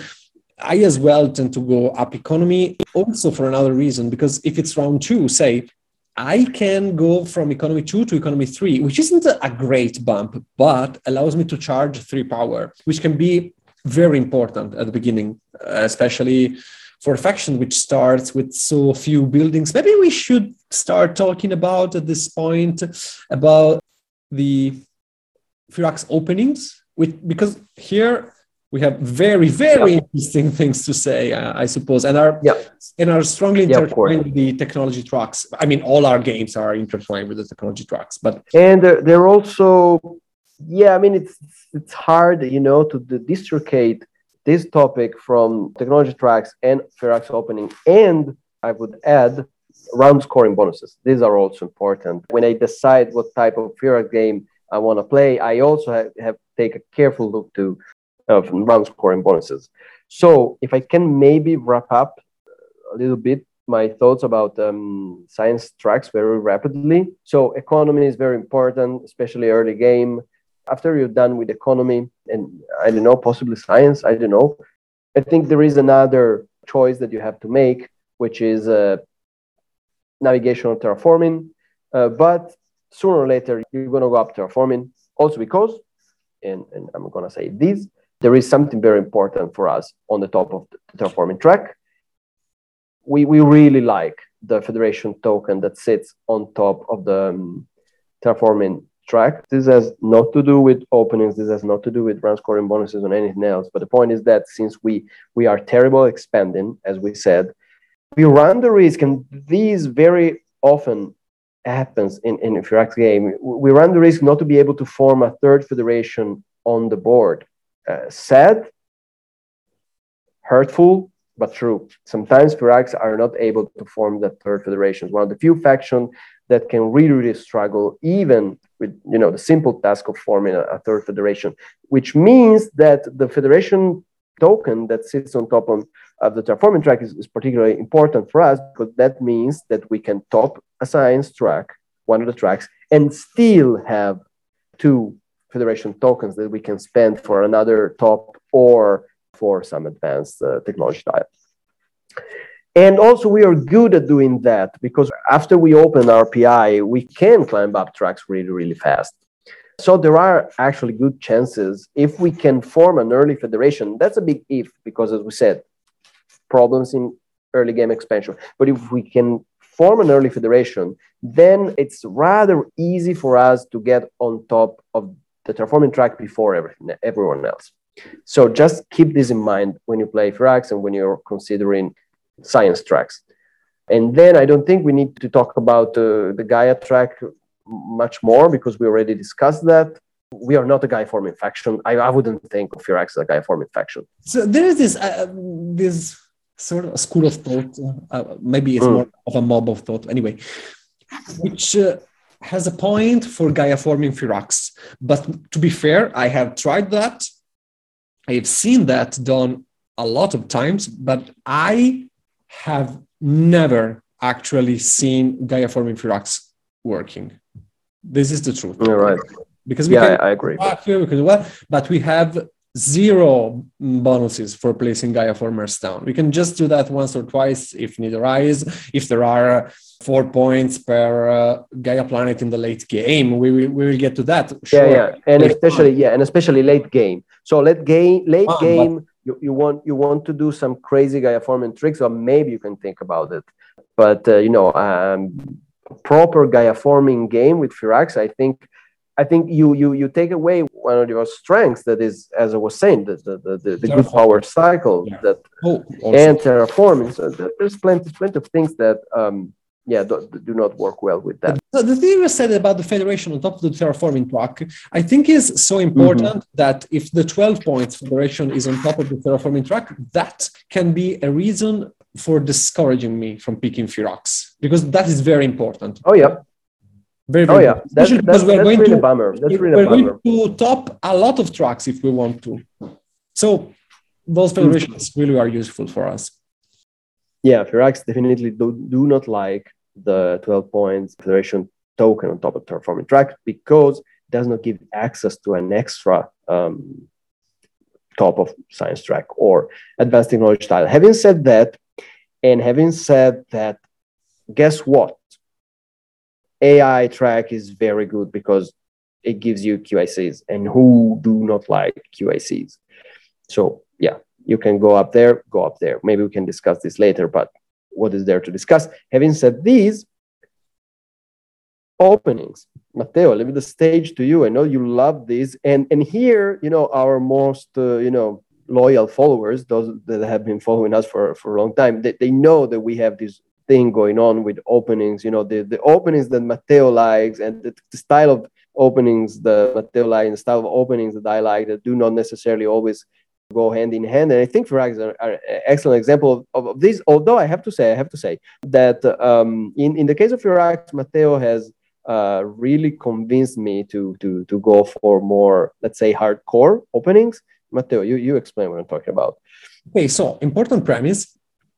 I as well tend to go up economy also for another reason, because if it's round two, say, I can go from economy two to economy three, which isn't a great bump, but allows me to charge three power, which can be very important at the beginning, especially for a faction which starts with so few buildings. Maybe we should start talking about at this point about the Firaks openings, which, because here we have very very yeah. interesting things to say uh, i suppose and are yeah. and are strongly intertwined with the technology tracks i mean all our games are intertwined with the technology tracks but and they're also yeah i mean it's it's hard you know to, dislocate this topic from technology tracks and Firaks opening and i would add round scoring bonuses these are also important when i decide what type of Firaks game i want to play i also have, have take a careful look to of round scoring bonuses. So if I can maybe wrap up a little bit my thoughts about um, science tracks very rapidly. So economy is very important, especially early game. After you're done with economy and I don't know, possibly science, I don't know. I think there is another choice that you have to make, which is uh, navigational terraforming. Uh, but sooner or later, you're going to go up terraforming also because, and, and I'm going to say this, there is something very important for us on the top of the terraforming track. We, we really like the federation token that sits on top of the um, terraforming track. This has not to do with openings. This has not to do with run scoring bonuses or anything else. But the point is that since we we are terrible expanding, as we said, we run the risk, and these very often happens in in Firaks game. We run the risk not to be able to form a third federation on the board. Uh, sad, hurtful, but true. Sometimes Firaks are not able to form the third federation. One of the few factions that can really, really struggle, even with you know the simple task of forming a, a, third federation, which means that the federation token that sits on top of, of the terraforming track is, is particularly important for us because that means that we can top a science track, one of the tracks, and still have two federation tokens that we can spend for another top or for some advanced uh, technology style. And also, we are good at doing that because after we open our PI, we can climb up tracks really, really fast. So there are actually good chances if we can form an early federation. That's a big if because, as we said, problems in early game expansion. But if we can form an early federation, then it's rather easy for us to get on top of the terraforming track before everything, everyone else. So just keep this in mind when you play Firaks and when you're considering science tracks. And then I don't think we need to talk about uh, the Gaia track much more because we already discussed that. We are not a Gaia forming faction. I, I wouldn't think of Firaks as a Gaia forming faction. So there is this uh, this sort of school of thought. Uh, maybe it's mm. more of a mob of thought. Anyway, which uh, has a point for Gaia forming Firaks. But to be fair, I have tried that. I have seen that done a lot of times, but I have never actually seen Gaia forming Firaks working. This is the truth. You're right. Because we yeah, can I agree. Well, but we have zero bonuses for placing Gaia formers down. We can just do that once or twice if need arise. If there are four points per uh, Gaia planet in the late game, we will, we will get to that. Sure. Yeah, yeah, and especially yeah, and especially late game. So late game, late game, but, you, you want you want to do some crazy Gaia forming tricks, or maybe you can think about it. But uh, you know, um, proper Gaia forming game with Firaks, I think I think you you you take away one of your strengths that is, as I was saying, the the, the, the good power cycle yeah. that oh, and terraforming. So there's plenty plenty of things that um, yeah do, do, not work well with that. So the thing you said about the federation on top of the terraforming track, I think is so important mm-hmm. that if the 12 points federation is on top of the terraforming track, that can be a reason for discouraging me from picking Firaks because that is very important. Oh yeah. Very, very oh yeah, that's, that's, that's really to, a bummer. That's really we're bummer. going to top a lot of tracks if we want to. So those mm. federations mm-hmm. really are useful for us. Yeah, Firaks definitely do, do not like the 12 points federation token on top of terraforming track because it does not give access to an extra um, top of science track or advanced technology tile. Having said that, and having said that, guess what? AI track is very good because it gives you QICs, and who do not like QICs? So yeah, you can go up there, go up there. Maybe we can discuss this later, but what is there to discuss? Having said these openings, Matteo, leave the stage to you. I know you love these, and and here, you know, our most uh, you know loyal followers, those that have been following us for for a long time, they, they know that we have this thing going on with openings. You know, the, the openings that Matteo likes and the, the style of openings that Matteo likes and the style of openings that I like that do not necessarily always go hand in hand. And I think Firaks is an excellent example of, of, this. Although I have to say, I have to say that um, in, in the case of Firaks, Matteo has uh, really convinced me to, to, to go for more, let's say, hardcore openings. Matteo, you, you explain what I'm talking about. Okay, so important premise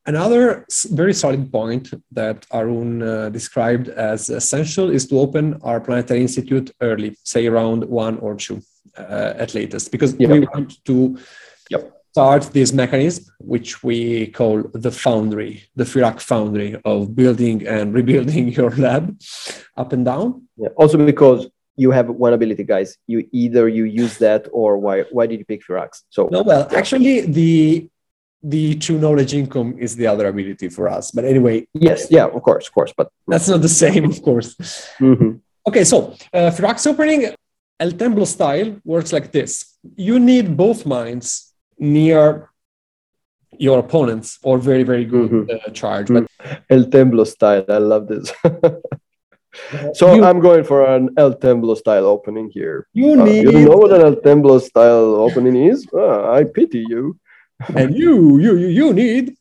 Another very solid point that Arun uh, described as essential is to open our planetary institute early, say around one or two uh, at latest, because yep. we want to yep. start this mechanism, which we call the foundry, the Firaks foundry of building and <laughs> rebuilding your lab up and down. Yeah. Also, because you have one ability, guys. You either you use that or why why did you pick Firaks? So no, well, actually the the true knowledge income is the other ability for us. But anyway, yes, yeah, of course, of course, but that's not the same, of course. Mm-hmm. Okay, so uh, Firaks opening El Templo style works like this: you need both mines near your opponents or very very good mm-hmm. uh, charge. But El Templo style, I love this. <laughs> so you, I'm going for an El Templo style opening here. You uh, need. You know what an El Templo style opening is? Uh, <laughs> I pity you. and you, you, you, you need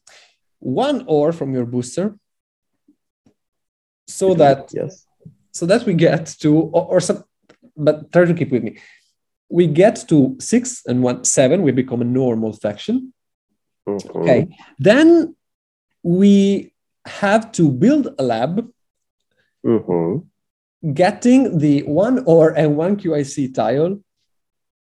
one ore from your booster, so that yes, so that we get to or, or some. But try to keep with me. We get to six and one seven. We become a normal faction. Mm-hmm. Okay, then we have to build a lab Mm-hmm. Getting the one or and one QIC tile.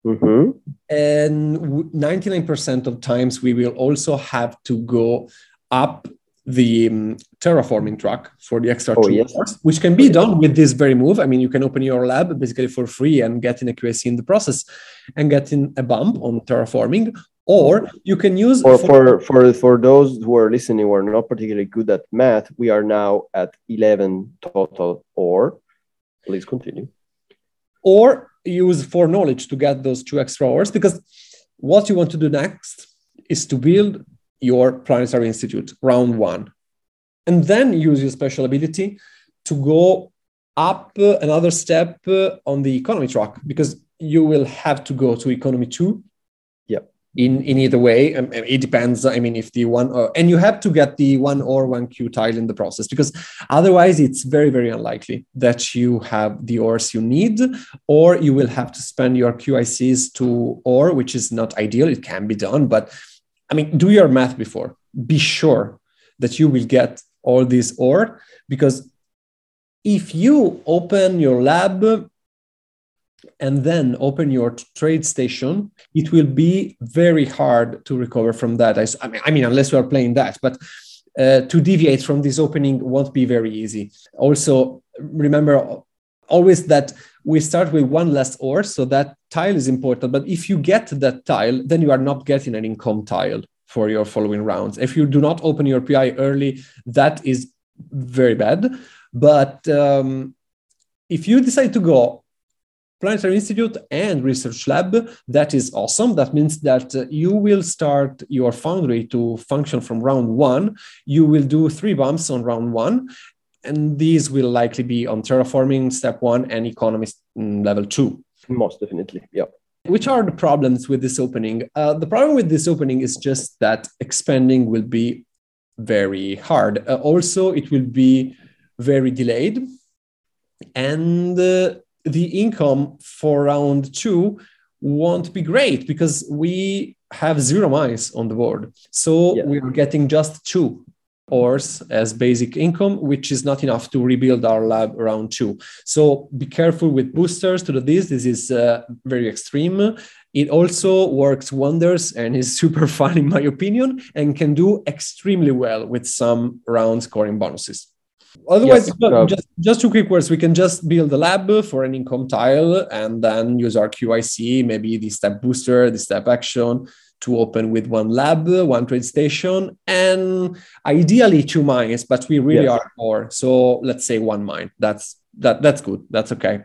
Mm-hmm. And 99% of times we will also have to go up the um, terraforming track for the extra oh, yes. which can be done with this very move. I mean, you can open your lab basically for free and get in a in the process and get in a bump on terraforming, or you can use or for, for for those who are listening who are not particularly good at math we are now at 11 total or please continue or use for knowledge to get those two extra hours because what you want to do next is to build your planetary institute round one. And then use your special ability to go up another step on the economy track because you will have to go to economy two. Yeah. in in either way. Um, it depends i mean if the one or, and you have to get the one or one q tile in the process because otherwise it's very very unlikely that you have the ores you need or you will have to spend your qics to ore which is not ideal. It can be done but i mean do your math before be sure that you will get all this ore because if you open your lab and then open your trade station, it will be very hard to recover from that. I, mean, I mean, unless you are playing that, but uh, to deviate from this opening won't be very easy. Also, remember always that we start with one less ore, so that tile is important. But if you get that tile, then you are not getting an income tile for your following rounds. If you do not open your PI early, that is very bad. But um, if you decide to go Planetary Institute and Research Lab. That is awesome. That means that uh, you will start your foundry to function from round one. You will do three bumps on round one, and these will likely be on terraforming step one and economy mm, level two. Most definitely, yeah. Which are the problems with this opening? Uh, the problem with this opening is just that expanding will be very hard. Uh, also, it will be very delayed. And uh, the income for round two won't be great because we have zero mines on the board. So yeah. we are getting just two ores as basic income, which is not enough to rebuild our lab around two. So be careful with boosters to the this. This is uh, very extreme. It also works wonders and is <laughs> super fun in my opinion and can do extremely well with some round scoring bonuses. Otherwise, yes, just, just two quick words. We can just build a lab for an income tile and then use our QIC, maybe the step booster, the step action to open with one lab, one trade station, and ideally two mines, but we really are more. So let's say one mine. That's that that's good. That's okay.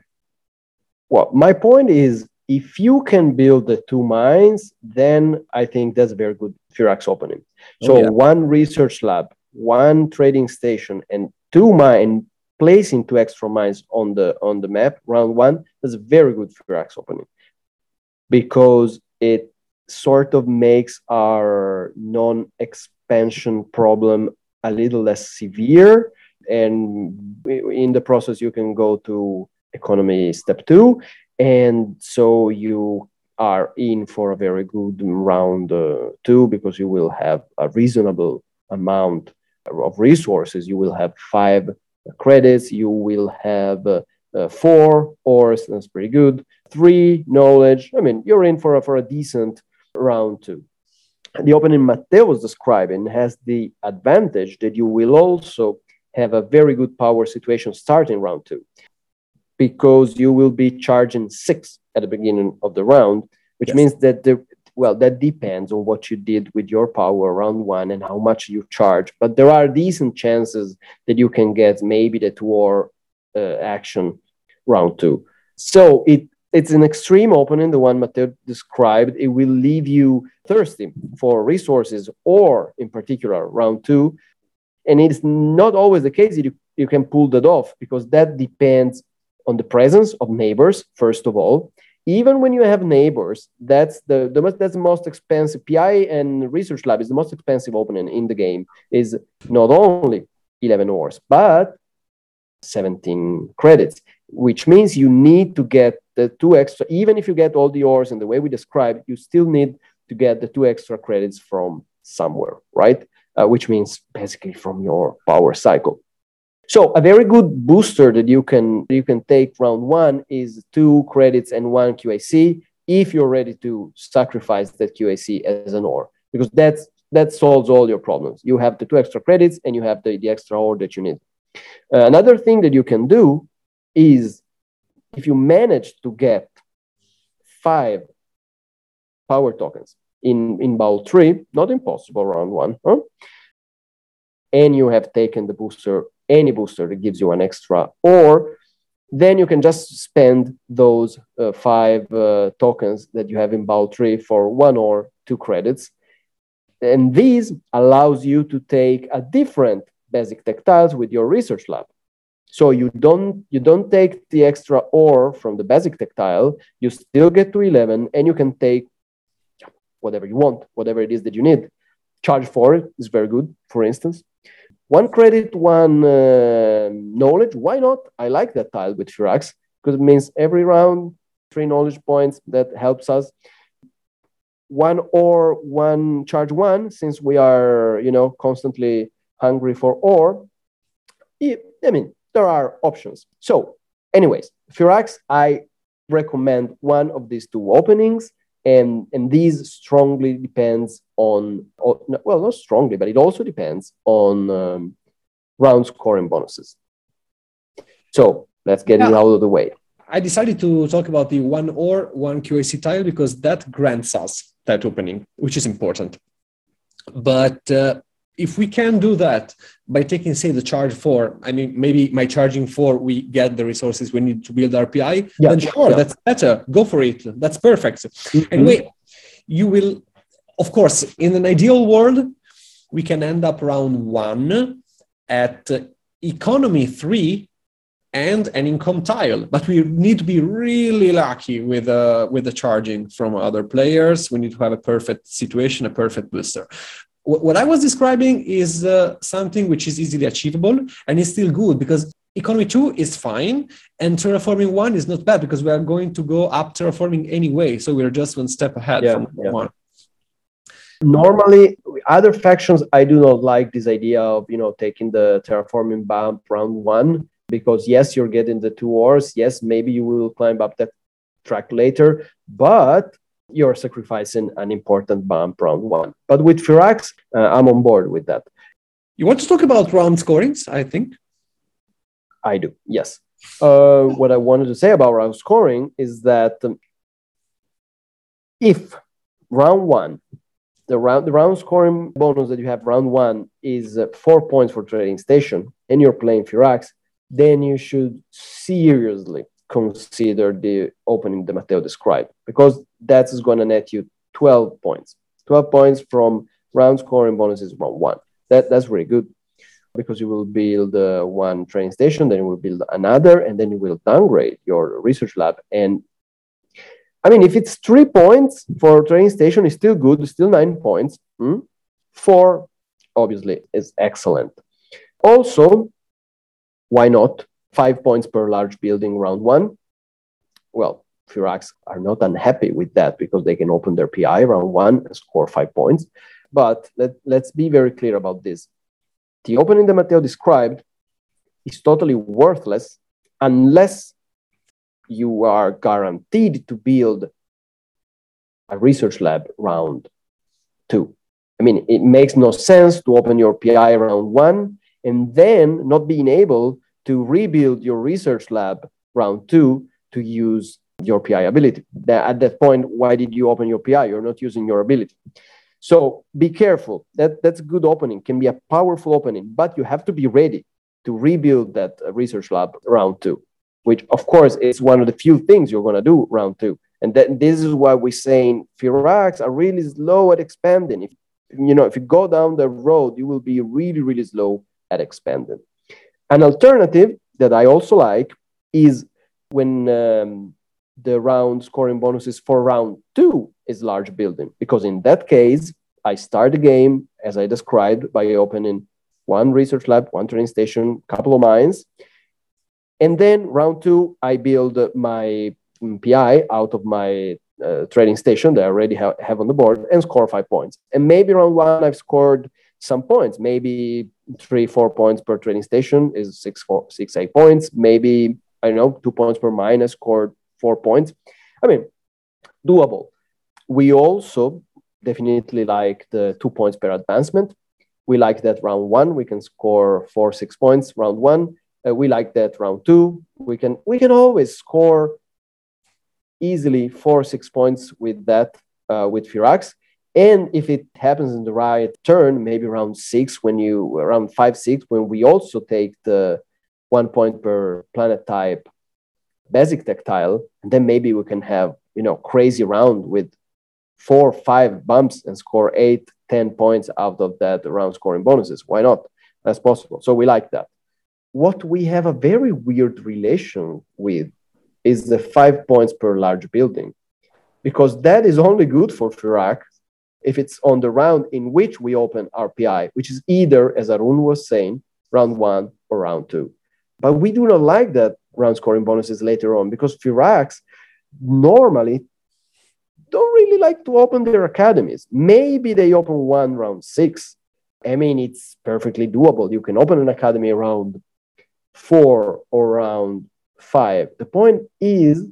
Well, my point is if you can build the two mines, then I think that's a very good Firaks opening. Oh, so oh, yeah. one research lab, one trading station, and two mine placing two extra mines on the on the map round one is a very good Firaks opening because it sort of makes our non-expansion problem a little less severe and in the process you can go to economy step two and so you are in for a very good round uh, two because you will have a reasonable amount of resources. You will have five credits, you will have uh, uh, four ores, that's pretty good. Three knowledge. I mean, you're in for a, for a decent round two. The opening Matteo was describing has the advantage that you will also have a very good power situation starting round two. because you will be charging six at the beginning of the round, which yes. means that the well, that depends on what you did with your power round one and how much you charge. But there are decent chances that you can get maybe the war uh, action round two. So it it's an extreme opening, the one Matteo described. It will leave you thirsty for resources, or in particular, round two. And it's not always the case that you, you can pull that off because that depends on the presence of neighbors, first of all. Even when you have neighbors, that's the, the that's the most expensive. PI and Research Lab is the most expensive opening in the game. Is not only 11 ores, but 17 credits, which means you need to get the two extra, even if you get all the ores in the way we described, you still need to get the two extra credits from somewhere, right? Uh, which means basically from your power cycle. So a very good booster that you can you can take round one is two credits and one QIC if you're ready to sacrifice that QIC as an ore, because that's that solves all your problems. You have the two extra credits and you have the, the extra ore that you need. Uh, another thing that you can do is if you manage to get five power tokens in, in bowl three, not impossible round one, huh? and you have taken the booster, any booster that gives you an extra, or then you can just spend those uh, five uh, tokens that you have in bowl three for one or two credits. And this allows you to take a different basic tactiles with your research lab. So you don't you don't take the extra ore from the basic tactile. You still get to 11, and you can take whatever you want, whatever it is that you need. Charge for it is very good. For instance, one credit, one uh, knowledge. Why not? I like that tile with Firaks because it means every round three knowledge points that helps us. One or one charge one, since we are you know constantly hungry for ore. I mean, there are options. So, anyways, Firaks, I recommend one of these two openings. And, and these strongly depends on, on well, not strongly, but it also depends on um, round scoring bonuses. So let's get yeah. it out of the way. I decided to talk about the one or one QIC tile because that grants us that opening, which is important. But uh, if we can do that by taking, say, the charge four, I mean, maybe my charging four, we get the resources we need to build RPI, yeah, then sure, yeah. that's better. Go for it. That's perfect. Mm-hmm. Anyway, you will, of course, in an ideal world, we can end up round one at economy three and an income tile but we need to be really lucky with uh, with the charging from other players we need to have a perfect situation a perfect booster what I was describing is uh, something which is easily achievable and is still good because economy 2 is fine and terraforming 1 is not bad because we are going to go up terraforming anyway. So we're just one step ahead yeah, from yeah. one. Normally other factions i do not like this idea of you know taking the terraforming bump round one because yes you're getting the two ores yes maybe you will climb up that track later. But you're sacrificing an important bump round one. But with Firaks, uh, I'm on board with that. You want to talk about round scorings, I think? I do, yes. Uh, what I wanted to say about round scoring is that um, if round one, the round, the round scoring bonus that you have round one is uh, four points for trading station, and you're playing Firaks, then you should seriously consider the opening that Matteo described because that's going to net you 12 points. 12 points from round scoring bonuses round one. That, that's really good because you will build uh, one train station, then you will build another, and then you will downgrade your research lab. And I mean, if it's three points for train station, it's still good, it's still nine points. Hmm? Four, obviously, is excellent. Also, why not five points per large building round one. Well, Firaks are not unhappy with that because they can open their PI round one and score five points. But let, let's be very clear about this. The opening that Matteo described is totally worthless unless you are guaranteed to build a research lab round two. I mean, it makes no sense to open your PI round one and then not being able to rebuild your research lab round two to use your PI ability. At that point, why did you open your PI? You're not using your ability. So be careful. That that's a good opening, can be a powerful opening, but you have to be ready to rebuild that research lab round two, which of course is one of the few things you're gonna do round two. And then this is why we're saying Firaks are really slow at expanding. If you know, if you go down the road, you will be really, really slow at expanding. An alternative that I also like is when um, the round scoring bonuses for round two is large building, because in that case, I start the game as I described by opening one research lab, one training station, couple of mines. And then round two, I build my PI out of my uh, station that I already ha- have on the board and score five points. And maybe round one, I've scored some points, maybe three, four points per trading station is six, four, six, eight points. Maybe, I don't know, two points per mine, I scored four points. I mean, doable. We also definitely like the two points per advancement. We like that round one, we can score four, six points round one. Uh, we like that round two. We can we can always score easily four, six points with that uh, with Firaks. And if it happens in the right turn, maybe around six, when you around five, six, when we also take the one point per planet type basic tactile, and then maybe we can have you know crazy round with four, five bumps and score eight, ten points out of that round scoring bonuses. Why not? That's possible. So we like that. What we have a very weird relation with is the five points per large building, because that is only good for Firaks if it's on the round in which we open RPI, which is either, as Arun was saying, round one or round two. But we do not like that round scoring bonuses later on because Firaks normally don't really like to open their academies. Maybe they open one round six. I mean, it's perfectly doable. You can open an academy around four or round five. The point is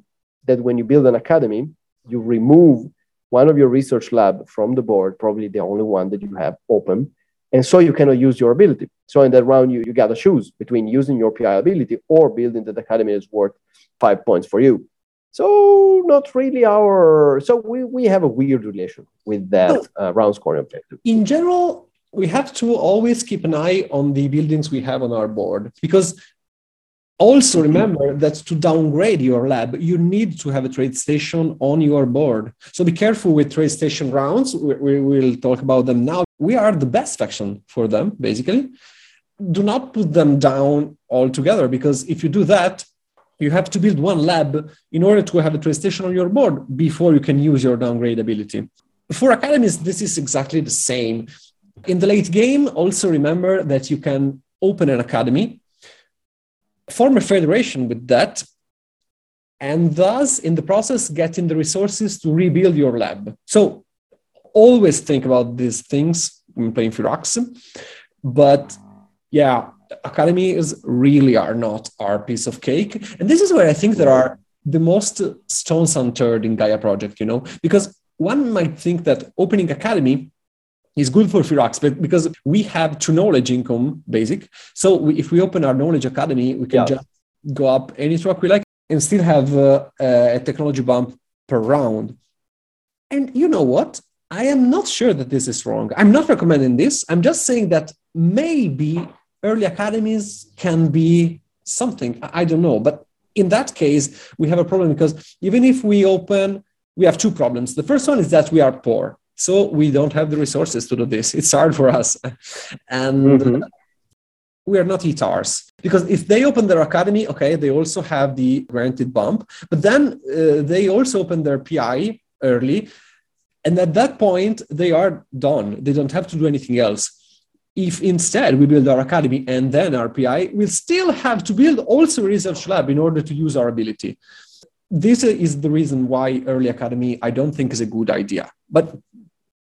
that when you build an academy, you remove one of your research lab from the board, probably the only one that you have open. And so you cannot use your ability. So in that round, you, you got to choose between using your PI ability or building that academy is worth five points for you. So not really our. So we, we have a weird relation with that uh, round scoring objective. In general, we have to always keep an eye on the buildings we have on our board because also remember that to downgrade your lab, you need to have a trade station on your board. So be careful with trade station rounds. We, we will talk about them now. We are the best faction for them, basically. Do not put them down altogether because if you do that, you have to build one lab in order to have a trade station on your board before you can use your downgrade ability. For academies, this is exactly the same. In the late game, also remember that you can open an academy form a federation with that and thus in the process getting the resources to rebuild your lab so always think about these things when playing Firaks. but yeah academies really are not our piece of cake and this is where i think there are the most stones unturned in gaia project you know because one might think that opening academy is good for Firaks, but because we have true knowledge income basic. So we, if we open our knowledge academy, we can yeah. just go up any track we like and still have uh, a technology bump per round. And you know what? I am not sure that this is wrong. I'm not recommending this. I'm just saying that maybe early academies can be something. I don't know. But in that case, we have a problem because even if we open, we have two problems. The first one is that we are poor so we don't have the resources to do this. It's hard for us. And mm-hmm. we are not Itars because if they open their academy okay they also have the granted bump. But then uh, they also open their pi early. And at that point they are done. They don't have to do anything else. If instead we build our academy and then our pi we'll still have to build also a research lab in order to use our ability. This is the reason why early academy i don't think is a good idea. But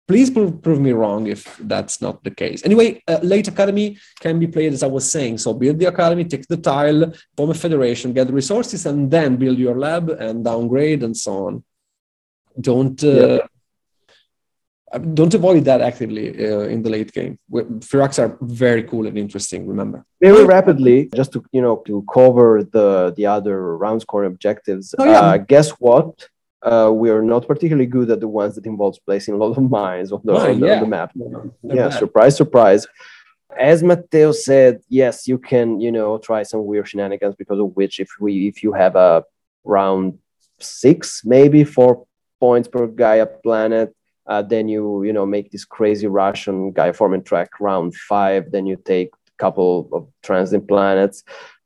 please prove, prove, me wrong if that's not the case. Anyway, uh, late academy can be played as I was saying. So build the academy, take the tile, form a federation, get the resources, and then build your lab and downgrade and so on. Don't. Uh, yeah. don't avoid that actively uh, in the late game. Firaks are very cool and interesting. Remember, very rapidly, just to you know to cover the the other round scoring objectives. Oh, yeah. uh, guess what? Uh, we are not particularly good at the ones that involves placing a lot of mines on the, on the, yeah. on the map. yeah, bad. surprise, surprise. As Matteo said, yes, you can you know try some weird shenanigans because of which if we if you have a round six maybe four points per Gaia planet uh, then you you know make this crazy rush on Gaia forming track round five. Then you take a couple of transit planets.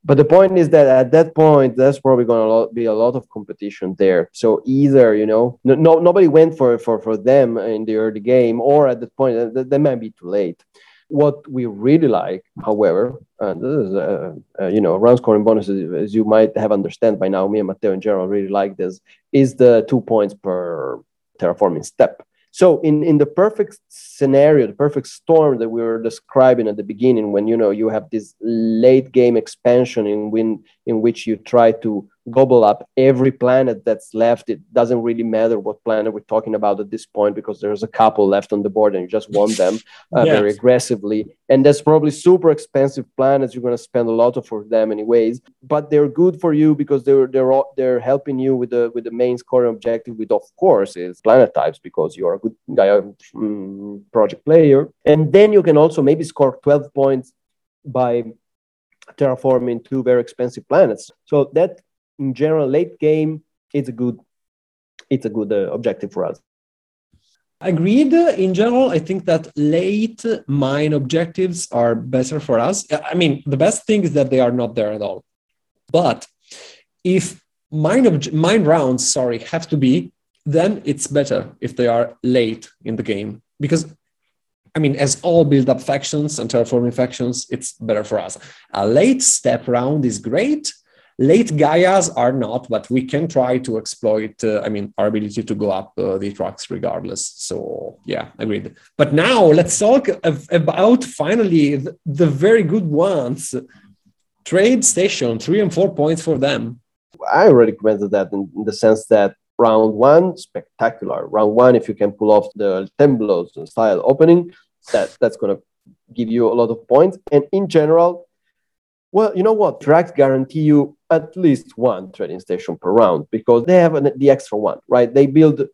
But the point is that at that point, there's probably going to be a lot of competition there. So either you know, no, no nobody went for for for them in the early game, or at that point, that, that might be too late. What we really like, however, and this is uh, uh, you know round scoring bonuses, as you might have understand by now, me and Matteo in general really like this, is the two points per terraforming step. So in, in the perfect scenario, the perfect storm that we were describing at the beginning, when you know you have this late game expansion in when in which you try to gobble up every planet that's left. It doesn't really matter what planet we're talking about at this point because there's a couple left on the board and you just want them <laughs> uh, yes. very aggressively. And that's probably super expensive planets. You're going to spend a lot of for them anyways, but they're good for you because they're they're they're helping you with the with the main scoring objective. With of course is planet types because you're a good guy um, project player, and then you can also maybe score 12 points by terraforming two very expensive planets. So that in general, late game, it's a good, it's a good uh, objective for us. Agreed. In general, I think that late mine objectives are better for us. I mean, the best thing is that they are not there at all. But if mine, ob- mine rounds, sorry, have to be, then it's better if they are late in the game because I mean, as all build up factions and terraforming factions, it's better for us. A late step round is great, Late Gaias are not, but we can try to exploit, uh, I mean, our ability to go up uh, the tracks regardless. So, yeah, agreed. But now let's talk about finally the, the very good ones. Trade station, three and four points for them. I already commented that in, in the sense that round one, spectacular. Round one, if you can pull off the Templos style opening, that, that's going to give you a lot of points. And in general, well, you know what? Firaks guarantee you at least one trading station per round because they have an, the extra one, right? They build.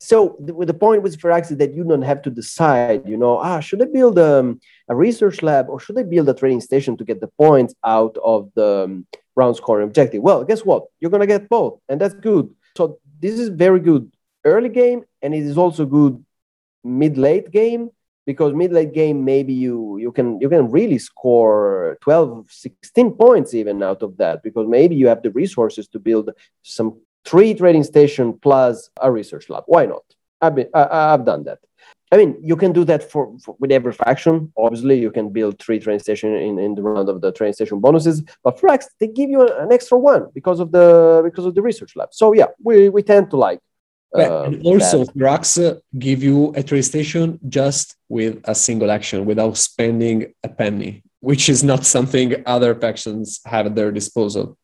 So the, the point with Firaks is that you don't have to decide, you know, ah, should I build um, a research lab or should I build a trading station to get the points out of the um, round scoring objective? Well, guess what? You're going to get both, and that's good. So this is very good early game, and it is also good mid late game because mid late game maybe you you can you can really score 12 16 points even out of that because maybe you have the resources to build some three trading station plus a research lab. Why not? I've been, I, i've done that I mean, you can do that for, for, with every faction. Obviously, you can build three train station in, in the round of the train station bonuses. But Firaks, they give you an extra one because of the because of the research lab. So yeah, we, we tend to like uh, and also, Firaks give you a train station just with a single action without spending a penny, which is not something other factions have at their disposal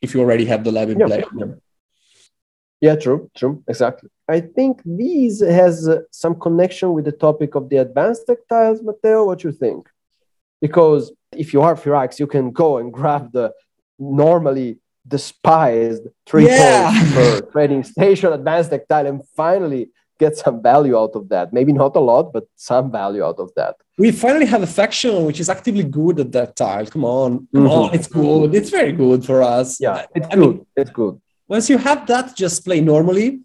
if you already have the lab in yeah. play. Yeah, true, true, exactly. I think these has uh, some connection with the topic of the advanced tech tiles, Matteo. What you think? Because if you are Firaks, you can go and grab the normally despised three yeah. points per <laughs> trading station advanced tech tile and finally get some value out of that. Maybe not a lot, but some value out of that. We finally have a faction which is actively good at that tile. Come on, come mm-hmm. on, it's good. It's very good for us. Yeah, it's I good. Mean, it's good. Once you have that, just play normally.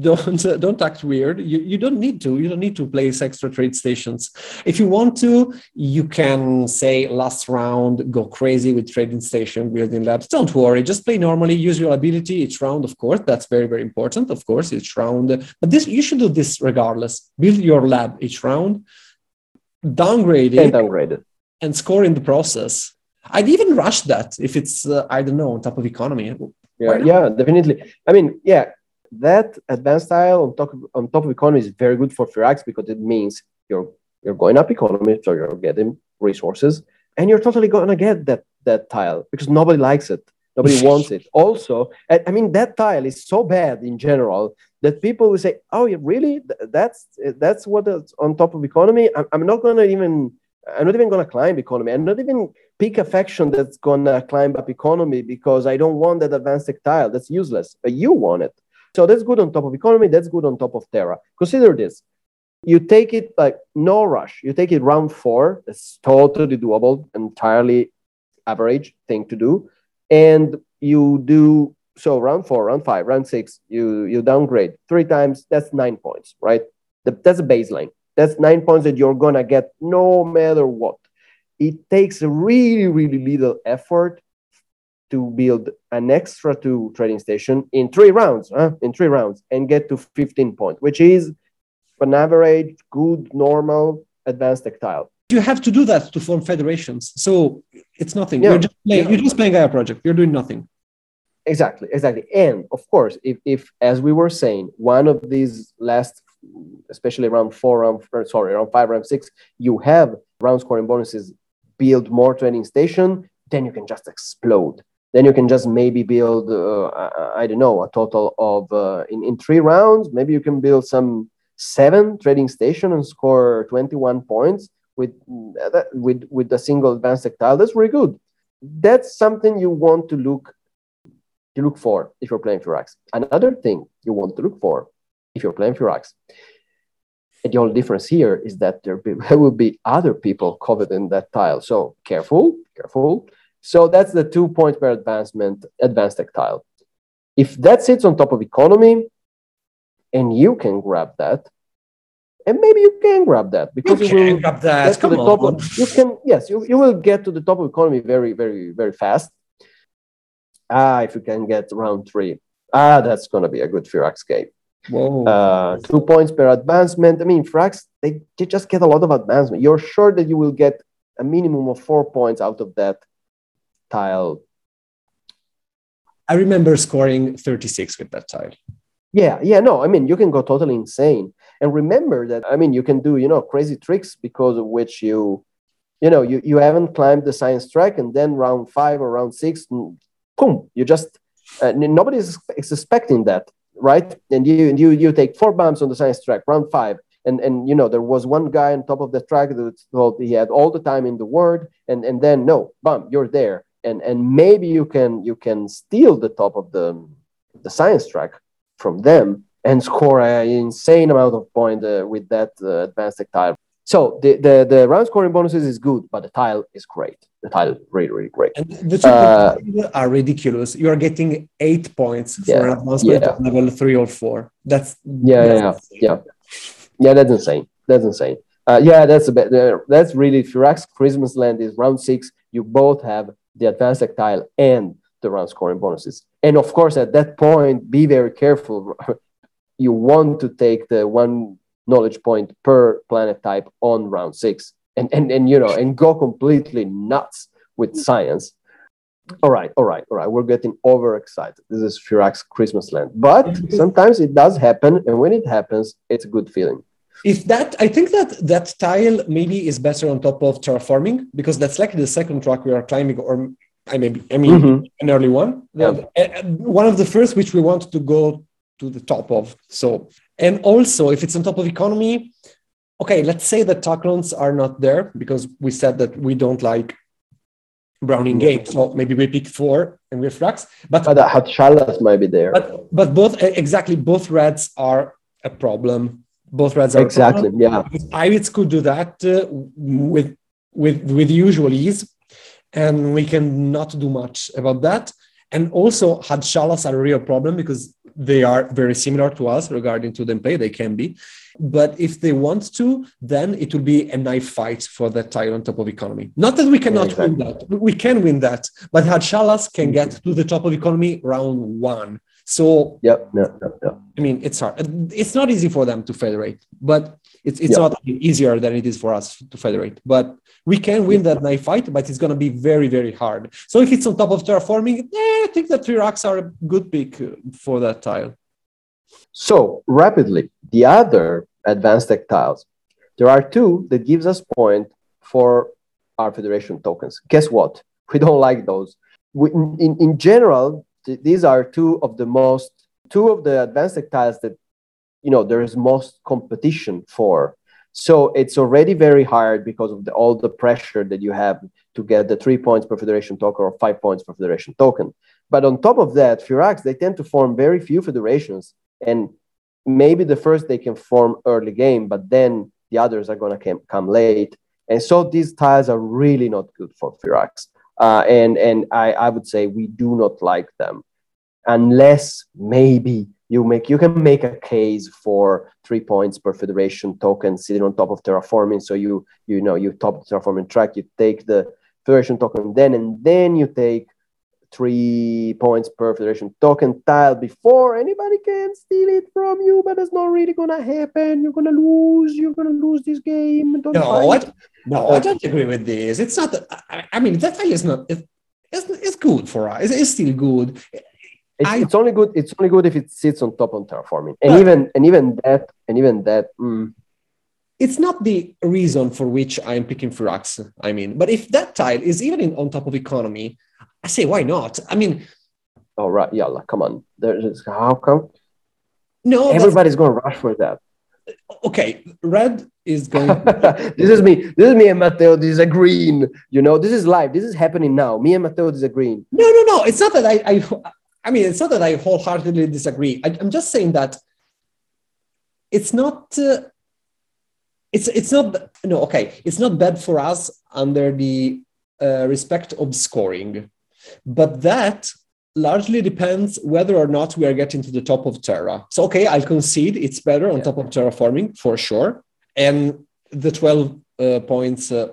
Don't uh, <laughs> don't act weird. You, you don't need to. You don't need to place extra trade stations. If you want to you can say last round go crazy with trading station building labs. Don't worry. Just play normally. Use your ability each round of course. That's very very important of course each round. But this you should do this regardless. Build your lab each round. Downgrade it and downgrade it. and score in the process. I'd even rush that if it's uh, i don't know on top of economy yeah, yeah, definitely. I mean, yeah, that advanced tile on top of, on top of economy is very good for Firaks because it means you're you're going up economy, so you're getting resources, and you're totally gonna get that that tile because nobody likes it, nobody <laughs> wants it. Also, I mean that tile is so bad in general that people will say, "Oh, really? That's that's what's on top of economy." I'm, I'm not gonna even I'm not even gonna climb economy. I'm not even pick a faction that's gonna climb up economy because I don't want that advanced tactile. That's useless. But you want it. So that's good on top of economy. That's good on top of Terra. Consider this. You take it like no rush. You take it round four. It's totally doable, entirely average thing to do. And you do so round four, round five, round six, you you downgrade three times. That's nine points, right? That's a baseline. That's nine points that you're gonna get no matter what. It takes really, really little effort to build an extra two trading station in three rounds, huh? in three rounds, and get to 15 points, which is an average, good, normal, advanced tactile. You have to do that to form federations. So it's nothing. Yeah. You're just playing, yeah. you're just playing Gaia project. You're doing nothing. Exactly, exactly. And of course, if, if as we were saying, one of these last, especially around four, round sorry, around five, round six, you have round scoring bonuses, build more trading station, then you can just explode. Then you can just maybe build, uh, I, I, don't know, a total of uh, in in three rounds. Maybe you can build some seven trading station and score 21 points with uh, with with a single advanced tactile. That's really good. That's something you want to look to look for if you're playing Firaks. Another thing you want to look for if you're playing Firaks, and the only difference here is that there, be, <laughs> there will be other people covered in that tile. So careful, careful. So that's the two points per advancement, advanced tile. If that sits on top of economy, and you can grab that, and maybe you can grab that because you, you will grab that. Come on. Top of, you can yes, you, you will get to the top of economy very, very, very fast. Ah, if you can get round three. Ah, that's going to be a good Firaks game. Whoa. Uh, two points per advancement. I mean, Firaks, they, they just get a lot of advancement. You're sure that you will get a minimum of four points out of that tile. I remember scoring 36 with that tile. Yeah, yeah, no, I mean, you can go totally insane. And remember that, I mean, you can do, you know, crazy tricks because of which you, you know, you, you haven't climbed the science track and then round five or round six, boom, you just uh, nobody is expecting that, right? And you and you you take four bumps on the science track, round five, and and you know there was one guy on top of the track that thought he had all the time in the world, and and then no, bump, you're there, and and maybe you can you can steal the top of the the science track from them and score an insane amount of point uh, with that uh, advanced tactile. So the, the, the round scoring bonuses is good, but the tile is great. The tile really, really great. And the two uh, are ridiculous. You are getting eight points for an advancement yeah. level three or four. That's yeah, that's yeah, yeah, yeah. That's insane. That's insane. Uh, yeah, that's a bit. Uh, that's really Firaks Christmas Land is round six. You both have the advanced tactile and the round scoring bonuses. And of course, at that point, be very careful. <laughs> you want to take the one knowledge point per planet type on round six and, and, and you know and go completely nuts with science. All right all right all right. We're getting overexcited. This is Firaks christmas land. But <laughs> sometimes it does happen and when it happens it's a good feeling. If that i think that that tile maybe is better on top of terraforming because that's like the second track we are climbing or i mean i mean mm-hmm. an early one. Yeah. one of the first which we want to go to the top of. So and also, if it's on top of economy, okay, let's say that Taklons are not there because we said that we don't like Browning mm-hmm. games. So maybe we pick four and we're Firaks. But, but uh, Hadsch Hallas might be there. But but both uh, exactly both reds are a problem. Both reds are exactly yeah. Pirates could do that uh, with with with usual ease, and we can not do much about that. And also, Hadsch Hallas are a real problem because they are very similar to us regarding to them play. They can be. But if they want to, then it will be a knife fight for that tile on top of economy. Not that we cannot yeah, exactly. win that. We can win that. But Hadsch Hallas can get to the top of economy round one. So yep, yep, yep, yep. I mean, it's hard. It's not easy for them to federate, but it's it's yep. not easier than it is for us to federate. But we can win that knife fight, but it's going to be very very hard. So if it's on top of terraforming, eh, I think that Firaks are a good pick uh, for that tile. So rapidly, the other advanced tech tiles. there are two that gives us point for our federation tokens. Guess what? We don't like those. We, in, in general, these are two of the most two of the advanced tactiles that you know there is most competition for. So it's already very hard because of the, all the pressure that you have to get the three points per federation token or five points per federation token. But on top of that, Firaks, they tend to form very few federations. And maybe the first they can form early game, but then the others are going to come late. And so these tiles are really not good for Firaks. Uh, and and I, I would say we do not like them unless maybe you make you can make a case for three points per federation token sitting on top of terraforming. So you you know you top the terraforming track you take the federation token then and then you take three points per federation token tile before anybody can steal it from you, but it's not really gonna happen. You're gonna lose. You're gonna lose this game. Don't no, what? No, I don't agree with this. It's not. I, I mean, that tile is not. It's, it's good for us. It's, it's still good. It's, I, it's, only good. It's only good if it sits on top on terraforming, and but, even and even that and even that. Mm, it's not the reason for which I'm picking Firaks. I mean, but if that tile is even in, on top of economy, I say, why not? I mean, all right, right, yeah, like, come on. There's how come? No, everybody's going to rush for that. Okay, red is going. <laughs> this is me. This is me and Matteo disagreeing. You know, this is live. This is happening now. Me and Matteo disagreeing. No, no, no. It's not that I. I, I mean, it's not that I wholeheartedly disagree. I, am just saying that it's not. Uh, it's it's not no okay. It's not bad for us under the uh, respect of scoring but that largely depends whether or not we are getting to the top of Terra. So, okay, I'll concede it's better on yeah. top of terraforming for sure. And the 12 uh, points uh,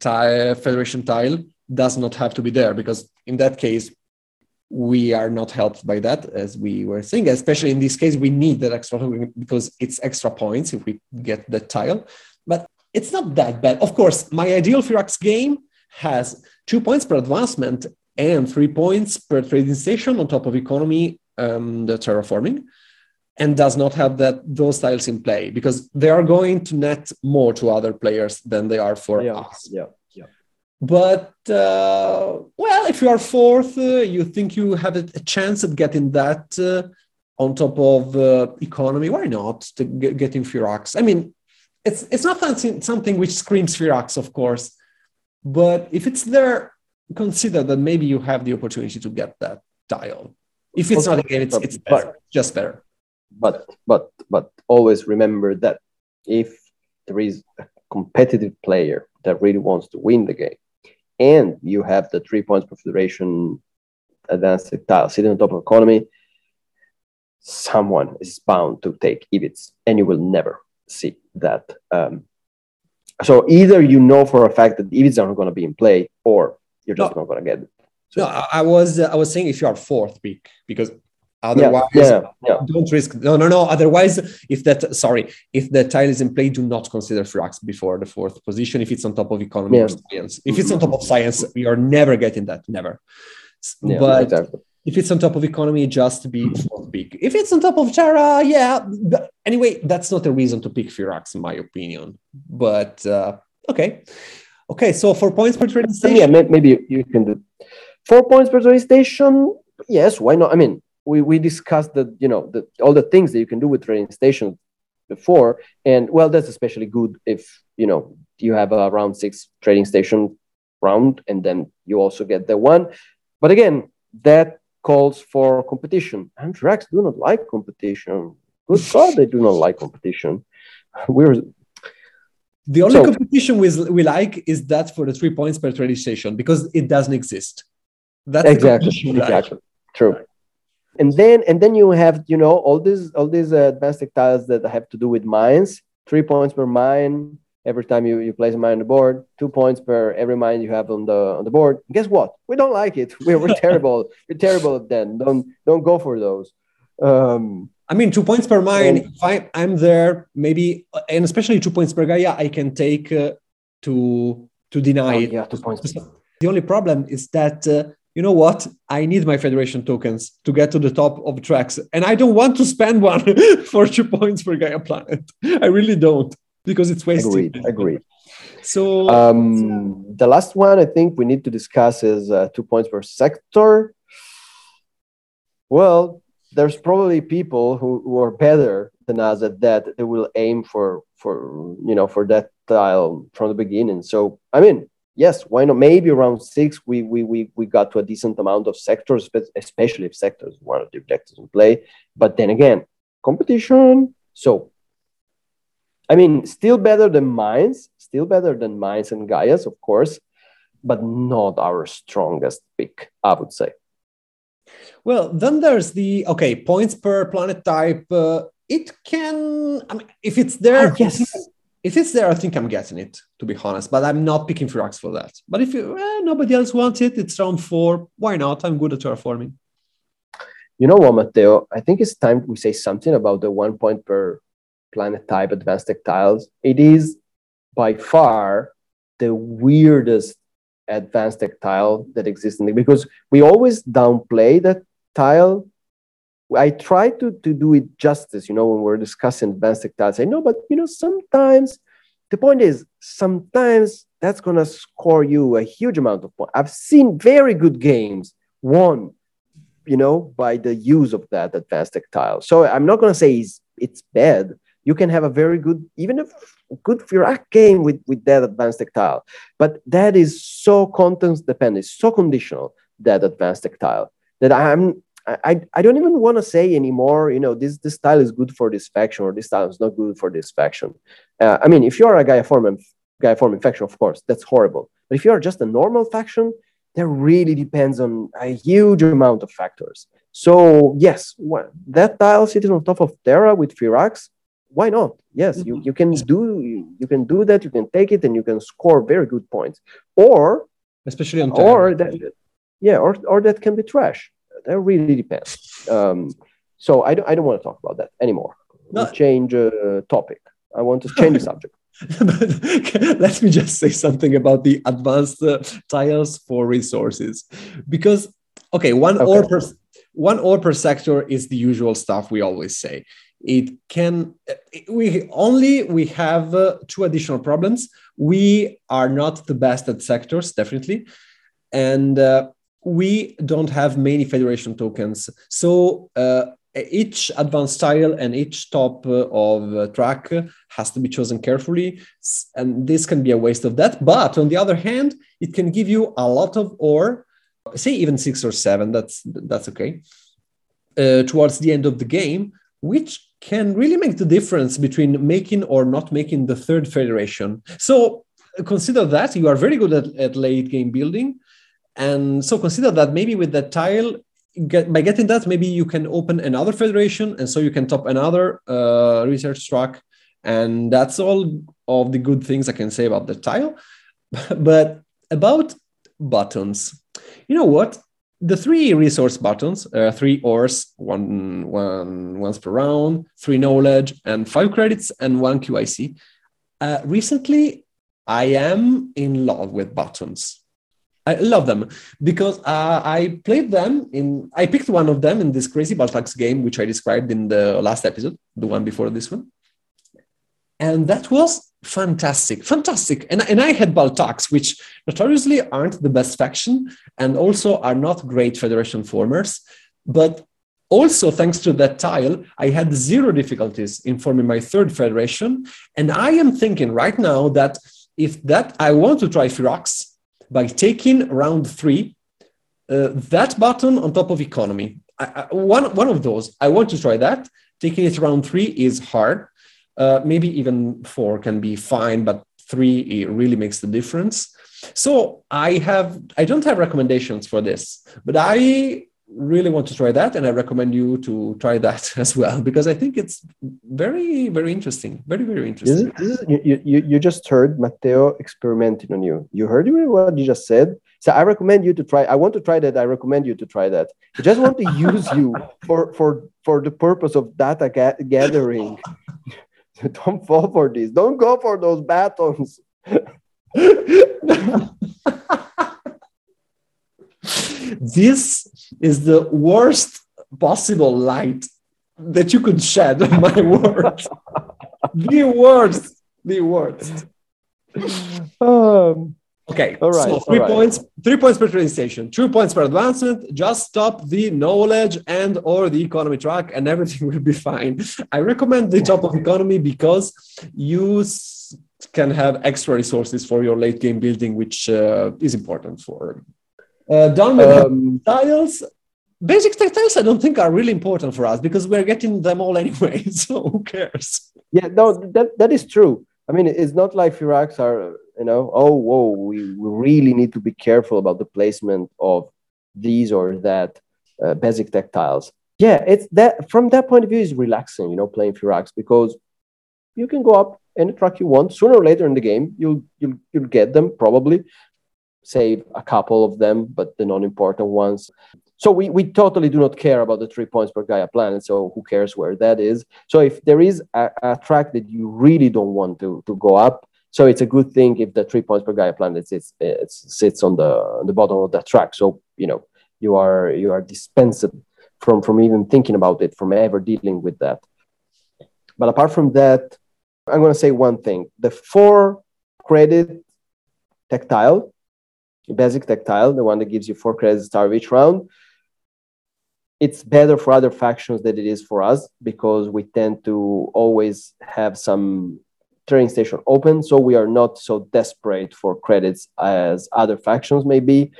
tile, Federation tile does not have to be there because in that case, we are not helped by that, as we were saying. Especially in this case, we need that extra because it's extra points if we get that tile. But it's not that bad. Of course, my ideal Firaks game has two points per advancement and three points per trading station on top of economy um, the terraforming and does not have that those tiles in play because they are going to net more to other players than they are for yeah, us. Yeah, yeah. But uh, well, if you are fourth, uh, you think you have a, chance at getting that uh, on top of uh, economy. Why not to get, getting Firaks? I mean, it's it's not something which screams Firaks, of course, but if it's there, consider that maybe you have the opportunity to get that tile. If it's not a game, it's, it's better, just better. But but but always remember that if there is a competitive player that really wants to win the game, and you have the three points per federation advanced tile sitting on top of economy, someone is bound to take Ivits, and you will never see that um, so either you know for a fact that Ivits are not going to be in play, or you're just no. not going to get it. So, no, I was I was saying if you are fourth pick because otherwise yeah, yeah, yeah. don't risk no no no otherwise if that sorry if the tile is in play do not consider Firaks before the fourth position if it's on top of economy or science if it's on top of science you're never getting that never but exactly if it's on top of economy, just be fourth pick. If it's on top of Terra, yeah. But anyway, that's not a reason to pick Firaks, in my opinion. But uh, okay, okay. So four points per trading station. Yeah, maybe you can do four points per trading station. Yes, why not? I mean, we we discussed the you know the all the things that you can do with trading stations before, and well, that's especially good if you know you have a round six trading station round, and then you also get the one. But again, that calls for competition. And Firaks do not like competition. Good God, they do not like competition. <laughs> We're the only so, competition we, we like is that for the three points per trading station because it doesn't exist. That's exactly exactly like. true. And then and then you have you know all these all these uh, advanced tiles that have to do with mines. Three points per mine, every time you, you place a mine on the board, two points per every mine you have on the on the board. Guess what? We don't like it. <laughs> We're, we're terrible. We're terrible at that. Don't don't go for those. Um, I mean, two points per mine. And, if I, I'm there, maybe, and especially two points per Gaia, I can take uh, to to deny oh, it. Yeah, two points. The only problem is that uh, you know what? I need my federation tokens to get to the top of tracks, and I don't want to spend one <laughs> for two points per Gaia planet. I really don't because it's wasted. Agreed. Agreed. So, um, the last one I think we need to discuss is uh, two points per sector. Well, there's probably people who, who are better another that they will aim for for you know for that tile from the beginning. So I mean, yes, why not? Maybe around six, we we we, we got to a decent amount of sectors, but especially if sectors one of the objectives in play. But then again, competition. So I mean, still better than mines, still better than mines and Gaia's, of course, but not our strongest pick, I would say. Well, then there's the okay points per planet type. Uh, it can, I mean, if it's there, ah, yes. If it's there, I think I'm getting it, to be honest. But I'm not picking Firaks for that. But if you, eh, nobody else wants it, it's round four. Why not? I'm good at terraforming. You know what, Matteo? I think it's time we say something about the one point per planet type advanced tech tiles. It is by far the weirdest advanced tech tile that exists in the, because we always downplay that tile. I try to, to do it justice, you know, when we're discussing advanced tech tiles. I know, but you know, sometimes the point is sometimes that's gonna score you a huge amount of points. I've seen very good games won, you know, by the use of that advanced tech tile. So I'm not gonna say it's, it's bad. You can have a very good, even a good Firaks game with, with that advanced tactile. But that is so context dependent, so conditional, that advanced tactile, that I'm I, I don't even want to say anymore, you know, this this style is good for this faction or this style is not good for this faction. Uh, I mean, if you're a Gaiaform, Gaiaform faction, of course, that's horrible. But if you're just a normal faction, that really depends on a huge amount of factors. So yes, what, that tile sitting on top of Terra with Firaks, why not? Yes, you, you can do you, you can do that. You can take it and you can score very good points. Or especially on Terra. or that yeah, or or that can be trash that really depends. Um, so I don't, I don't want to talk about that anymore. No. change uh, topic. I want to change the <laughs> subject. <laughs> Let me just say something about the advanced uh, tiles for resources, because okay, one okay. ore per one ore per sector is the usual stuff we always say. It can we only we have uh, two additional problems. We are not the best at sectors, definitely, and uh, we don't have many federation tokens. So uh, each advanced tile and each top uh, of uh, track has to be chosen carefully. And this can be a waste of that. But on the other hand, it can give you a lot of ore, say even six or seven, that's, that's okay, uh, towards the end of the game, which can really make the difference between making or not making the third federation. So consider that you are very good at, at late game building and so consider that maybe with that tile, get, by getting that, maybe you can open another federation, and so you can top another uh, research track. And that's all of the good things I can say about the tile. <laughs> but about buttons, you know what? The three resource buttons, uh, three ores, one, one once per round, three knowledge, and five credits, and one QIC. Uh, recently, I am in love with buttons I love them because uh, I played them in. I picked one of them in this crazy Bal T'aks game, which I described in the last episode, the one before this one, and that was fantastic, fantastic. And and I had Bal T'aks, which notoriously aren't the best faction, and also are not great Federation formers, but also thanks to that tile, I had zero difficulties in forming my third Federation, and I am thinking right now that if that I want to try Firaks by taking round three, uh, that button on top of economy. I, I, one, one of those, I want to try that. Taking it round three is hard. Uh, maybe even four can be fine, but three it really makes the difference. So I have, I don't have recommendations for this, but I really want to try that and i recommend you to try that <laughs> as well because i think it's very very interesting very very interesting this is, this is, you, you, you just heard matteo experimenting on you. You heard what you just said? So i recommend you to try i want to try that i recommend you to try that. I just want to use you <laughs> for for for the purpose of data ga- gathering <laughs> don't fall for this don't go for those batons <laughs> this is the worst possible light that you could shed on <laughs> my words. the worst, the worst. Um, Okay, all right. So three right. points, three points per train station, two points per advancement. Just stop the knowledge and or the economy track, and everything <laughs> will be fine. I recommend the top of economy because you can have extra resources for your late game building, which uh, is important for. Uh, done with um, tiles. Basic tiles, I don't think are really important for us because we're getting them all <laughs> anyway. So who cares? Yeah, no, that that is true. I mean, it's not like Firaks are you know oh whoa we, we really need to be careful about the placement of these or that uh, basic tech tiles yeah it's that from that point of view is relaxing you know playing Firaks because you can go up any track you want sooner or later in the game you'll you'll, you'll get them probably save a couple of them but the non-important ones so we, we totally do not care about the three points per Gaia planet. So who cares where that is? So if there is a, a track that you really don't want to, to go up, so it's a good thing if the three points per Gaia planet sits, it sits on the, the bottom of the track. So, you know, you are, you are dispensed from, from even thinking about it, from ever dealing with that. But apart from that, I'm going to say one thing. The four credit tactile, basic tactile, the one that gives you four credits start of each round, it's better for other factions than it is for us because we tend to always have some train station open, so we are not so desperate for credits as other factions may be.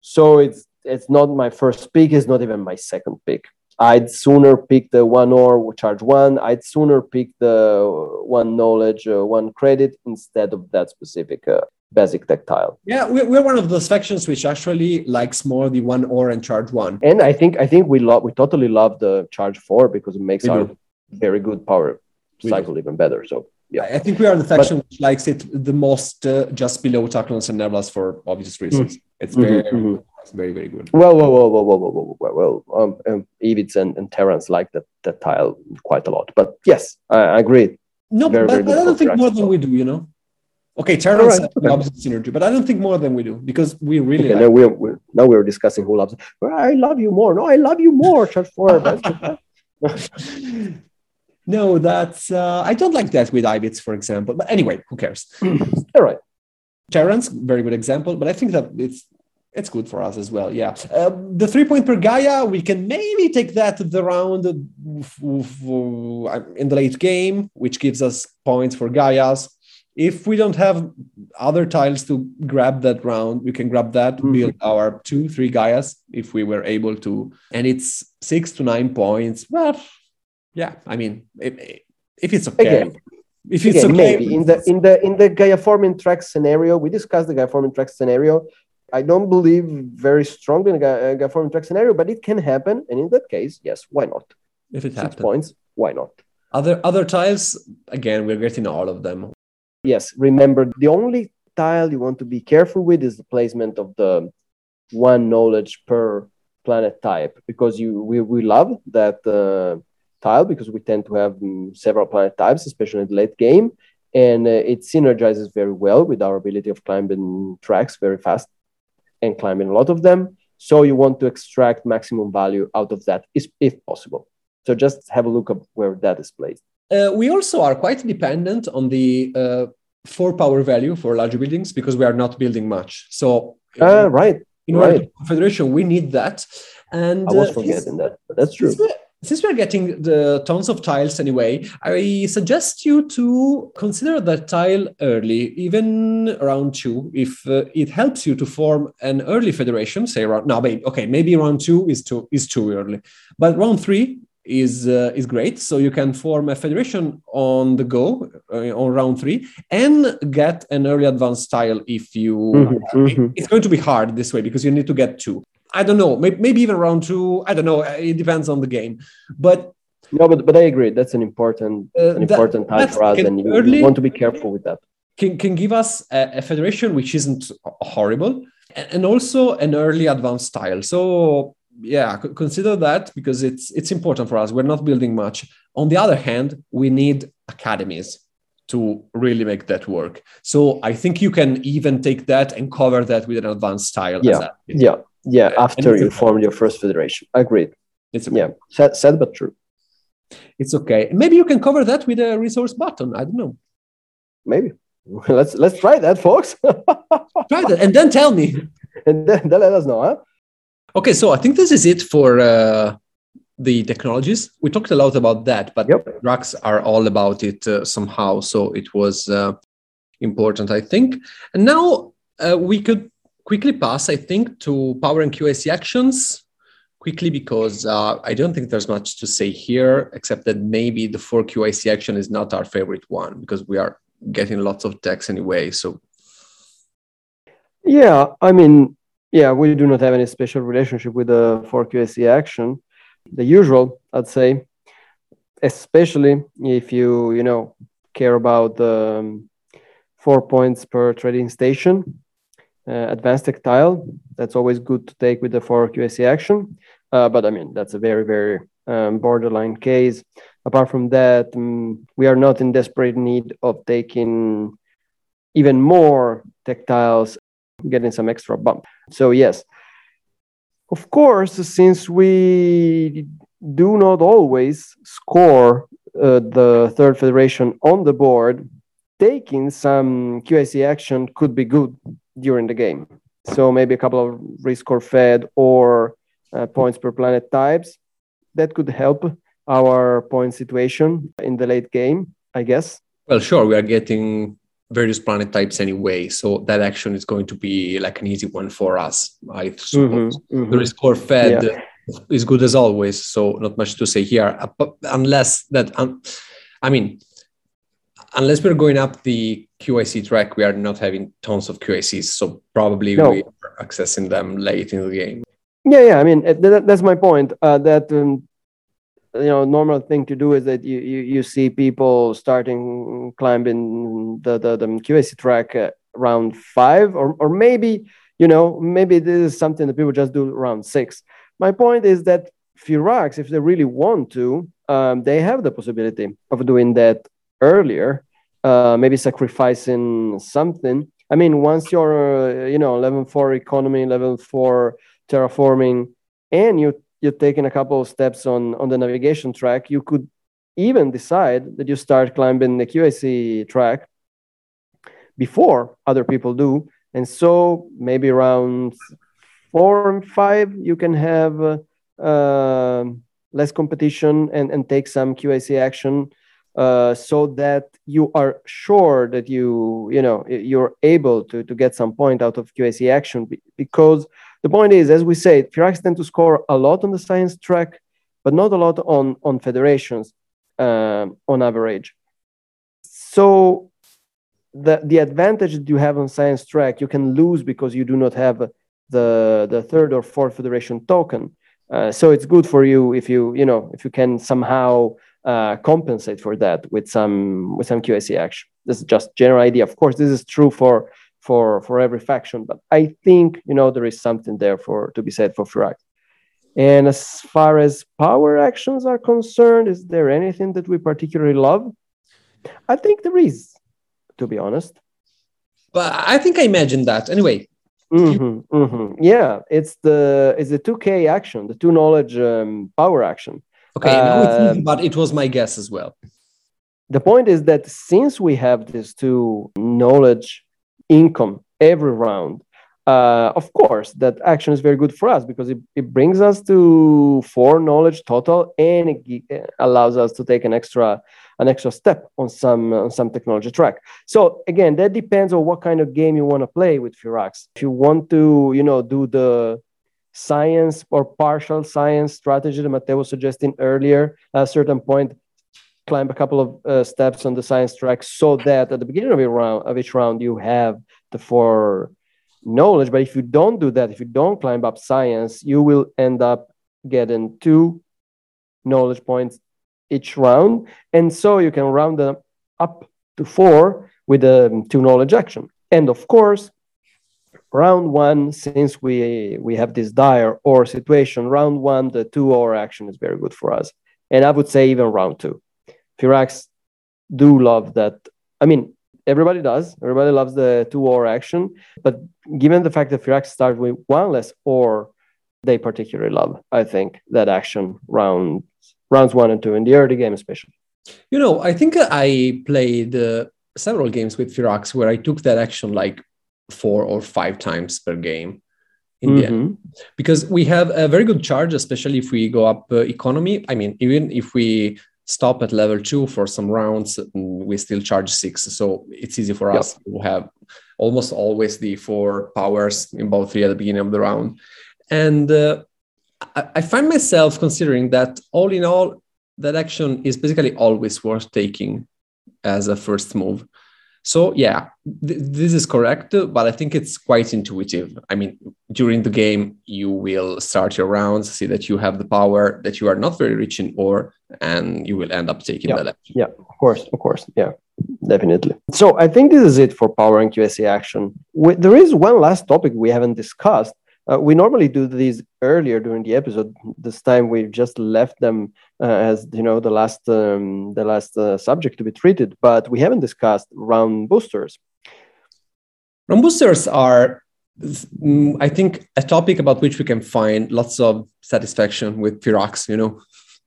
So it's it's not my first pick, it's not even my second pick. I'd sooner pick the one or charge one. I'd sooner pick the one knowledge, uh, one credit instead of that specific uh, basic tactile. Yeah, we're one of those factions which actually likes more the one or and charge one. And I think I think we love we totally love the charge four because it makes we our do. very good power we cycle do. even better. So yeah, I think we are the faction but, which likes it the most, uh, just below Taklons and Nevlas for obvious reasons. Mm-hmm. It's very, mm-hmm. it's very, very good. Well, well, well, well, well, well, well, well. Um, um, Ivits and, and like that that tile quite a lot. But yes, I, I agree. No, very, but, very but I don't think more than we do. You know. Okay, Terrans right. the opposite synergy, but I don't think more than we do because we really. Okay, like now we're, we're now we're discussing who loves. Well, I love you more. No, I love you more. <laughs> No, that's uh, I don't like that with Ivits, for example. But anyway, who cares? All right. Terrans, very good example, but I think that it's it's good for us as well. Yeah, uh, the three point per Gaia, we can maybe take that to the round in the late game, which gives us points for Gaias. If we don't have other tiles to grab that round, we can grab that, mm-hmm. build our two, three Gaias if we were able to, and it's six to nine points. Well, yeah, I mean, if, if it's okay. Again, if it's again, okay, maybe in the in the in the Gaia forming track scenario, we discussed the Gaia forming track scenario. I don't believe very strongly in the uh, Gaiaformian track scenario, but it can happen, and in that case, yes, why not? If it happens, points, why not? Other other tiles, again, we're getting all of them. Yes, remember the only tile you want to be careful with is the placement of the one knowledge per planet type because you we, we love that uh, tile because we tend to have um, several planet types, especially in the late game. And uh, it synergizes very well with our ability of climbing tracks very fast and climbing a lot of them. So you want to extract maximum value out of that if possible. So just have a look at where that is placed. Uh, we also are quite dependent on the uh, four power value for larger buildings because we are not building much. So uh, right, in order right. confederation, we need that. And I was uh, forgetting that, but that's true since we're getting the tons of tiles anyway, I suggest you to consider that tile early, even round two, if uh, it helps you to form an early federation. Say around now, maybe okay, maybe round two is too is too early, but round three is uh, is great. So you can form a federation on the go uh, on round three and get an early advanced tile if you. Mm-hmm, mm-hmm. It's going to be hard this way because you need to get two. I don't know, maybe, maybe even round two. I don't know. It depends on the game, but no, but but I agree. That's an important uh, an important that, time for us, and you, early, you, want to be careful with that. Can can give us a, a federation which isn't horrible, and also an early advanced style. So yeah, consider that because it's it's important for us. We're not building much. On the other hand, we need academies to really make that work. So I think you can even take that and cover that with an advanced style. Yeah, yeah. Yeah, after you form your first federation. Agreed. It's okay. yeah, sad, sad but true. It's okay. Maybe you can cover that with a resource button. I don't know. Maybe. <laughs> let's let's try that, folks. <laughs> try that, and then tell me. <laughs> And then, then let us know, huh? Okay, so I think this is it for uh, the technologies. We talked a lot about that, but yep. drugs are all about it uh, somehow. So it was uh, important, I think. And now uh, we could quickly pass, I think, to power and QIC actions quickly because uh, I don't think there's much to say here, except that maybe the 4QIC action is not our favorite one because we are getting lots of text anyway. So, yeah, I mean, yeah, we do not have any special relationship with the 4QIC action. The usual, I'd say, especially if you, you know, care about the um, four points per trading station uh, advanced tactile. That's always good to take with the 4 QIC action. Uh, but I mean, that's a very, very um, borderline case. Apart from that, um, we are not in desperate need of taking even more tactiles, getting some extra bump. So, yes, of course, since we do not always score uh, the third federation on the board, taking some QIC action could be good during the game. So maybe a couple of risk or fed or uh, points per planet types that could help our point situation in the late game, I guess. Well, sure, we are getting various planet types anyway, so that action is going to be like an easy one for us. I suppose mm-hmm, mm-hmm. the rescore fed yeah. is good as always, so not much to say here, unless that. Um, I mean, unless we're going up the QIC track, we are not having tons of QICs. So probably no. we are accessing them late in the game. Yeah, yeah. I mean, that, that's my point. Uh, that um, you know, normal thing to do is that you you, you see people starting climbing the the, the QIC track around five, or or maybe you know maybe this is something that people just do around six. My point is that Firax, if they really want to, um, they have the possibility of doing that earlier, uh, maybe sacrificing something. I mean, once you're, uh, you know, level four economy, level four terraforming, and you you're taking a couple of steps on on the navigation track, you could even decide that you start climbing the QIC track before other people do, and so maybe around four and five you can have uh, less competition and and take some QIC action uh, so that you are sure that you you know you're able to to get some point out of QIC action because the point is as we say Firaks tend to score a lot on the science track but not a lot on on federations um, on average. So the the advantage that you have on science track you can lose because you do not have the the third or fourth federation token. Uh, so it's good for you if you you know if you can somehow uh, compensate for that with some with some QIC action. This is just general idea. Of course, this is true for for for every faction, but I think you know there is something there for to be said for Firaks. And as far as power actions are concerned, is there anything that we particularly love? I think there is, to be honest. But I think I imagined that anyway. Mm-hmm, mm-hmm. Yeah, it's the it's the two K action, the two knowledge um, power action. Okay, uh, but it was my guess as well. The point is that since we have this two knowledge income every round, uh, of course, that action is very good for us because it, it brings us to four knowledge total and it allows us to take an extra an extra step on some on some technology track. So again, that depends on what kind of game you want to play with Firaks. If you want to, you know, do the science or partial science strategy that Matteo was suggesting earlier. At a certain point, climb a couple of uh, steps on the science track so that at the beginning of, round, of each round you have the four knowledge. But if you don't do that, if you don't climb up science, you will end up getting two knowledge points each round. And so you can round them up to four with a um, two knowledge action. And of course, round one, since we we have this dire or situation, round one, the two or action is very good for us. And I would say even round two. Firaks do love that. I mean, everybody does. Everybody loves the two or action. But given the fact that Firaks start with one less or, they particularly love, I think, that action round rounds one and two in the early game, especially. You know, I think I played uh, several games with Firaks where I took that action like four or five times per game in mm-hmm. the end. Because we have a very good charge especially if we go up uh, economy. I mean even if we stop at level two for some rounds mm, we still charge six. So it's easy for yep. us. To have almost always the four powers in both three at the beginning of the round. And uh, I, I find myself considering that all in all that action is basically always worth taking as a first move so yeah, th- this is correct, but I think it's quite intuitive. I mean, during the game, you will start your rounds, see that you have the power, that you are not very rich in ore, and you will end up taking yeah. that action. Yeah, of course, of course, yeah, definitely. So I think this is it for power and QIC action. We, there is one last topic we haven't discussed, uh, we normally do these earlier during the episode. This time we've just left them uh, as you know the last um, the last uh, subject to be treated, but we haven't discussed round boosters. Round boosters are, mm, I think, a topic about which we can find lots of satisfaction with Firaks. You know,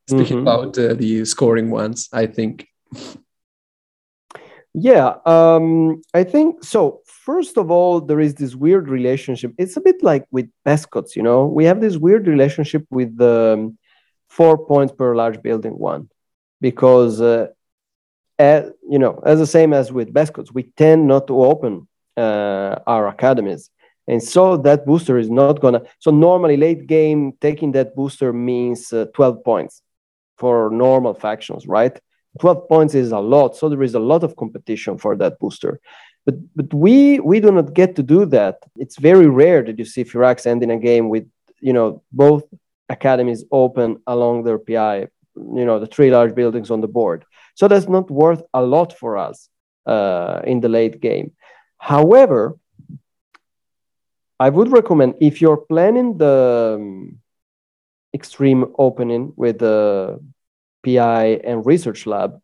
speaking mm-hmm. about uh, the scoring ones, I think. Yeah, um, I think so first of all, there is this weird relationship. It's a bit like with Bescods, you know, we have this weird relationship with the um, four points per large building one, because, uh, as, you know, as the same as with Bescods, we tend not to open uh, our academies. And so that booster is not gonna. So normally, late game, taking that booster means uh, 12 points for normal factions, right? 12 points is a lot. So there is a lot of competition for that booster. But but we we do not get to do that. It's very rare that you see Firaks ending a game with you know both academies open along their PI, you know the three large buildings on the board. So that's not worth a lot for us uh, in the late game. However, I would recommend if you're planning the um, extreme opening with the PI and research lab,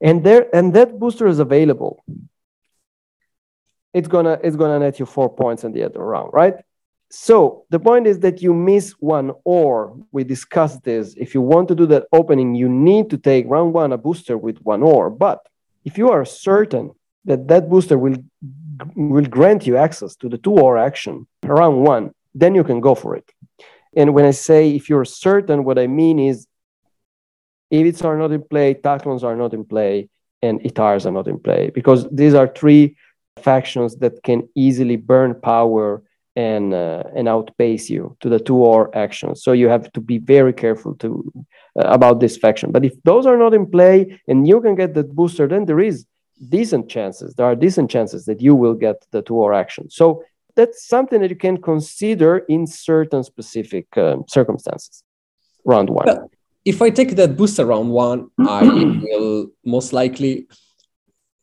and there and that booster is available. It's gonna it's gonna net you four points in the other round right? So the point is that you miss one or we discussed this if you want to do that opening you need to take round one a booster with one or. But if you are certain that that booster will will grant you access to the two or action around one then you can go for it. And when i say if you're certain what i mean is Ivits are not in play, Taklons are not in play, and Itars are not in play because these are three factions that can easily burn power and uh, and outpace you to the two or actions. So you have to be very careful to uh, about this faction. But if those are not in play and you can get that booster, then there is decent chances. There are decent chances that you will get the two or action. So that's something that you can consider in certain specific um, circumstances. Round one if I take that booster round one, I <clears throat> will most likely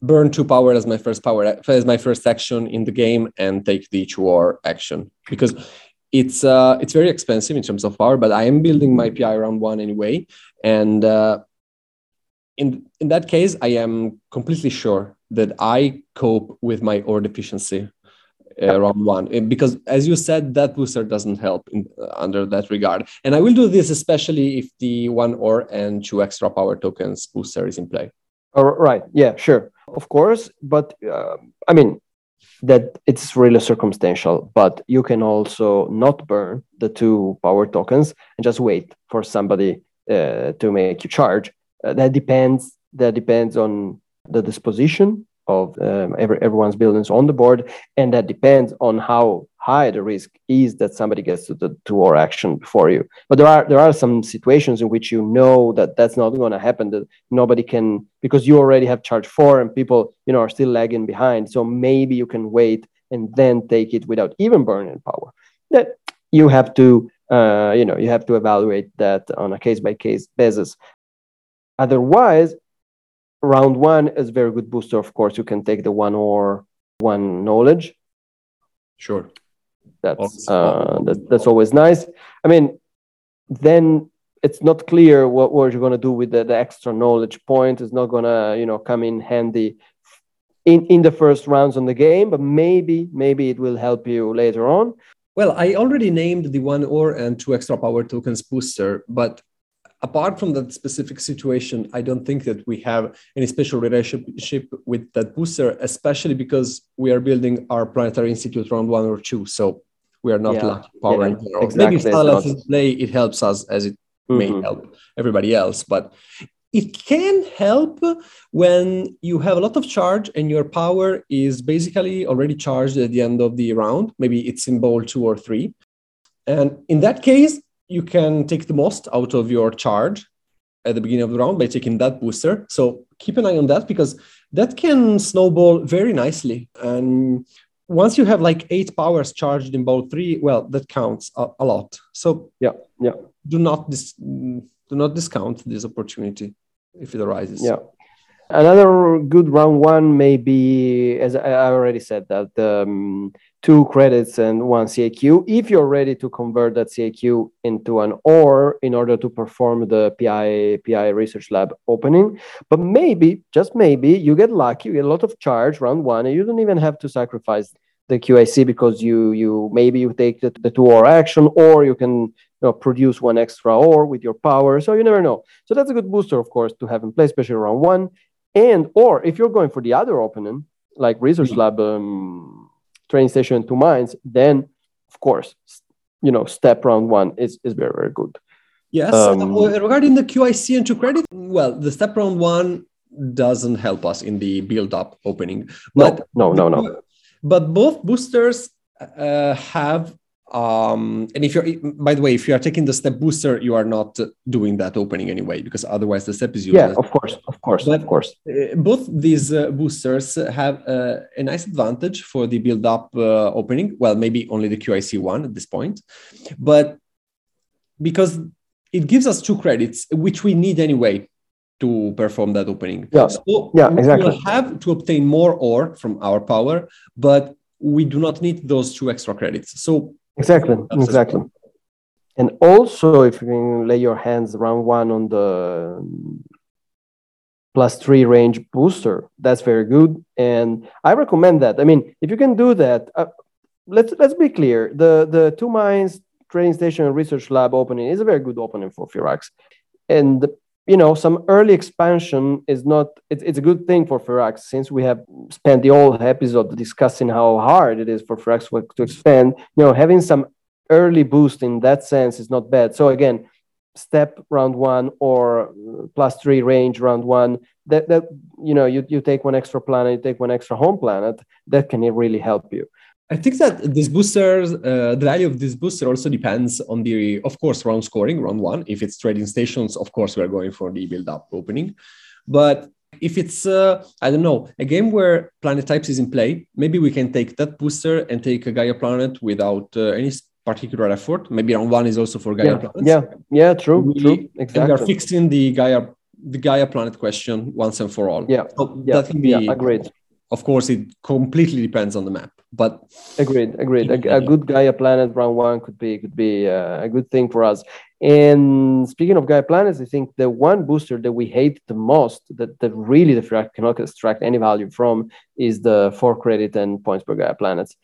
burn two power as my first power as my first action in the game and take the two war action. Because it's uh it's very expensive in terms of power, but I am building my PI round one anyway, and uh, in in that case, I am completely sure that I cope with my ore deficiency uh, round one. Because as you said that booster doesn't help in, uh, under that regard. And i will do this especially if the one or and two extra power tokens booster is in play. Oh, right. Yeah sure. Of course but uh, i mean that it's really circumstantial but you can also not burn the two power tokens and just wait for somebody uh, to make you charge. Uh, that depends that depends on the disposition of um, every, everyone's buildings on the board, and that depends on how high the risk is that somebody gets to the to war action before you. But there are there are some situations in which you know that that's not going to happen. That nobody can because you already have charge four, and people you know are still lagging behind. So maybe you can wait and then take it without even burning power. That you have to uh, you know you have to evaluate that on a case by case basis. Otherwise, round one is very good booster. Of course, you can take the one or one knowledge. Sure. That's uh, that, that's always nice. I mean, then it's not clear what, what you're going to do with the, the extra knowledge point. It's not going to you know come in handy in in the first rounds on the game, but maybe maybe it will help you later on. Well, I already named the one or and two extra power tokens booster, but apart from that specific situation, I don't think that we have any special relationship with that booster, especially because we are building our planetary institute round one or two. So we are not yeah. lacking power yeah. Exactly. Maybe if Satellites play, it helps us as it mm-hmm. may help everybody else. But it can help when you have a lot of charge and your power is basically already charged at the end of the round. Maybe it's in bowl two or three. And in that case, you can take the most out of your charge at the beginning of the round by taking that booster. So keep an eye on that because that can snowball very nicely. And once you have like eight powers charged in bowl three, well, that counts a, a lot. So yeah, yeah. Do not dis- do not discount this opportunity if it arises. Yeah. Another good round one may be, as I already said, that um, two credits and one QIC. If you're ready to convert that QIC into an OR in order to perform the PI PI Research Lab opening, but maybe, just maybe, you get lucky, you get a lot of charge round one, and you don't even have to sacrifice the QIC because you you maybe you take the, the two OR action, or you can know, produce one extra OR with your power. So you never know. So that's a good booster, of course, to have in place, especially around one. And or if you're going for the other opening, like Research mm-hmm. Lab um, training station two mines, then of course, you know, step round one is, is very, very good. Yes. Um, regarding the QIC and two credit, well, the step round one doesn't help us in the build up opening. But no, no, no, no. But both boosters uh, have um, and if you're by the way if you are taking the step booster you are not doing that opening anyway because otherwise the step is useless. yeah of course of course but, of course. uh, both these uh, boosters have uh, a nice advantage for the build up uh, opening. Well maybe only the qic one at this point. But because it gives us two credits which we need anyway to perform that opening. Yeah. So yeah exactly. we will have to obtain more ore from our power but we do not need those two extra credits. So Exactly, exactly. And also, if you can lay your hands around one on the plus three range booster, that's very good. And I recommend that. I mean, if you can do that, uh, let's let's be clear. The the two mines training station and research lab opening is a very good opening for Firaks. And you know, some early expansion is not, it's, it's a good thing for Firaks since we have spent the whole episode discussing how hard it is for Firaks to expand. You know, having some early boost in that sense is not bad. So again, step round one or plus three range round one that that you know you, you take one extra planet you take one extra home planet that can really help you I think that this booster, uh, the value of this booster also depends on the, of course, round scoring, round one. If it's trading stations, of course, we're going for the build up opening. But if it's, uh, I don't know, a game where planet types is in play, maybe we can take that booster and take a Gaia planet without uh, any particular effort. Maybe round one is also for Gaia yeah, planets. Yeah, yeah, true, we, true, exactly. we are fixing the Gaia, the Gaia planet question once and for all. Yeah, so yeah, that can be, yeah, agreed of course it completely depends on the map but agreed agreed. a, a good gaia planet round one could be could be uh, a good thing for us. And speaking of gaia planets i think the one booster that we hate the most that, that really the Firaks cannot extract any value from is the four credit and points per gaia planets.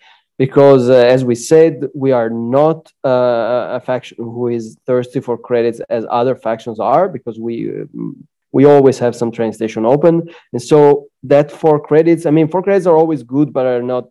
Because uh, as we said we are not uh, a faction who is thirsty for credits as other factions are because we we always have some train station open. And so that four credits, I mean, four credits are always good, but are not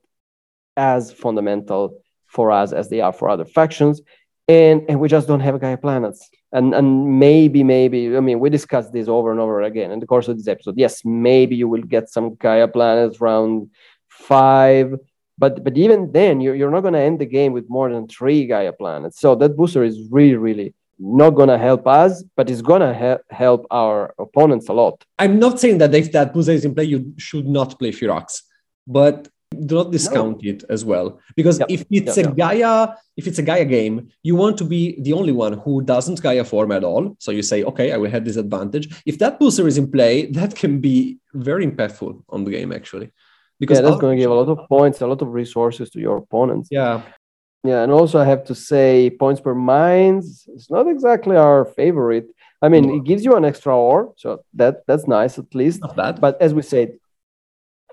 as fundamental for us as they are for other factions. And, and we just don't have Gaia planets. And, and maybe, maybe, I mean, we discussed this over and over again in the course of this episode. Yes, maybe you will get some Gaia planets round five, but but even then, you're, you're not going to end the game with more than three Gaia planets. So that booster is really, really not going to help us, but it's going to he- help our opponents a lot. I'm not saying that if that booster is in play, you should not play Firaks, but do not discount no. it as well. Because yep. if it's yep, a yep. Gaia, if it's a Gaia game, you want to be the only one who doesn't Gaia form at all. So you say, okay, I will have this advantage. If that booster is in play, <laughs> that can be very impactful on the game actually. Because yeah, that's going to give a lot of points, a lot of resources to your opponents. Yeah. Yeah, and also I have to say points per mines It's not exactly our favorite. I mean, it gives you an extra ore, so that that's nice at least. Not bad. But as we said,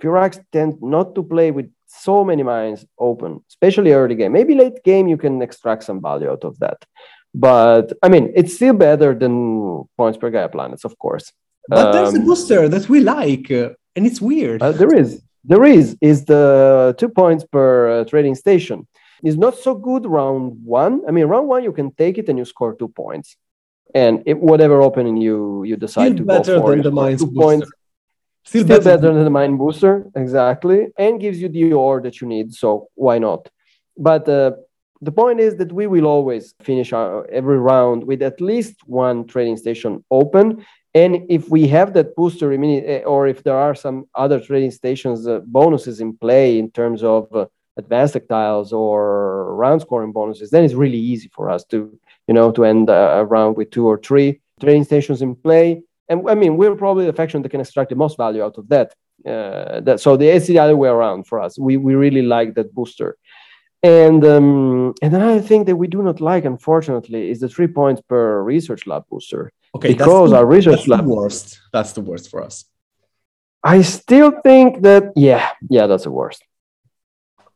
Firaks tend not to play with so many mines open, especially early game. Maybe late game you can extract some value out of that. But I mean, it's still better than points per Gaia planets, of course. But um, there's a um, booster that we like, uh, and it's weird. Uh, there is, there is, is the two points per uh, trading station. It's not so good round one. I mean, round one you can take it and you score two points, and it, whatever opening you you decide still to go for, than the mines two booster. points. Still, still better, better than the mine booster, exactly, and gives you the ore that you need. So why not? But uh, the point is that we will always finish our, every round with at least one trading station open. And if we have that booster, eh, or if there are some other trading stations uh, bonuses in play in terms of uh, advanced tactiles or round scoring bonuses, then it's really easy for us to, you know, to end uh, a round with two or three trading stations in play and I mean, we're probably the faction that can extract the most value out of that. Uh, that so the it's the other way around for us. We we really like that booster. And um, and another thing that we do not like, unfortunately, is the three points per research lab booster. Okay, because the, our research lab worst. That's the worst for us. I still think that yeah, yeah, that's the worst.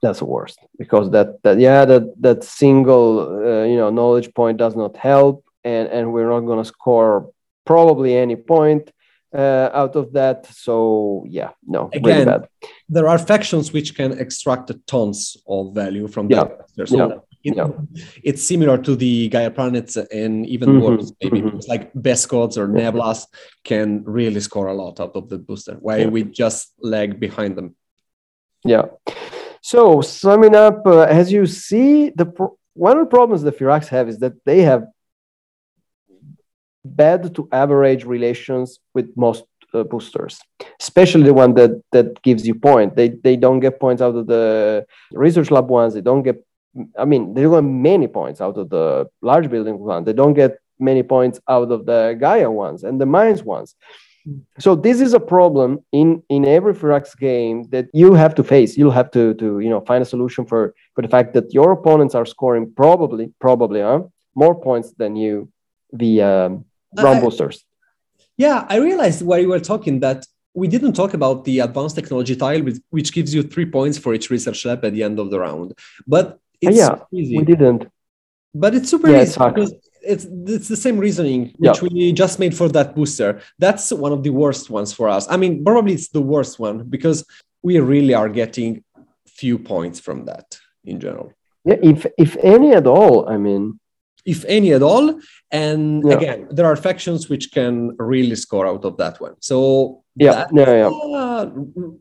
That's the worst because that that yeah that that single uh, you know knowledge point does not help, and and we're not going to score probably any point uh, out of that. So yeah, no, again, really there are factions which can extract tons of value from yeah. that. So yeah. It, yeah. it's similar to the Gaia planets and even mm-hmm. worse, maybe mm-hmm. like Bescods or Nevlas can really score a lot out of the booster, while yeah. we just lag behind them. Yeah. So summing up, uh, as you see, the pro- one of the problems the Firaks have is that they have bad to average relations with most uh, boosters, especially the one that that gives you point. They they don't get points out of the research lab ones. They don't get. I mean, they don't get many points out of the large building one. They don't get many points out of the Gaia ones and the mines ones. So this is a problem in in every Firaks game that you have to face. You'll have to to you know find a solution for for the fact that your opponents are scoring probably probably huh, more points than you via um, Round boosters. Yeah, I realized while you were talking that we didn't talk about the advanced technology tile, which gives you three points for each research lab at the end of the round. But it's yeah, easy. we didn't. But it's super yeah, easy because it's it's the same reasoning which yeah. we just made for that booster. That's one of the worst ones for us. I mean, probably it's the worst one because we really are getting few points from that in general. Yeah, if if any at all. I mean, if any at all. And yeah. again, there are factions which can really score out of that one. So yeah, yeah, yeah. Uh,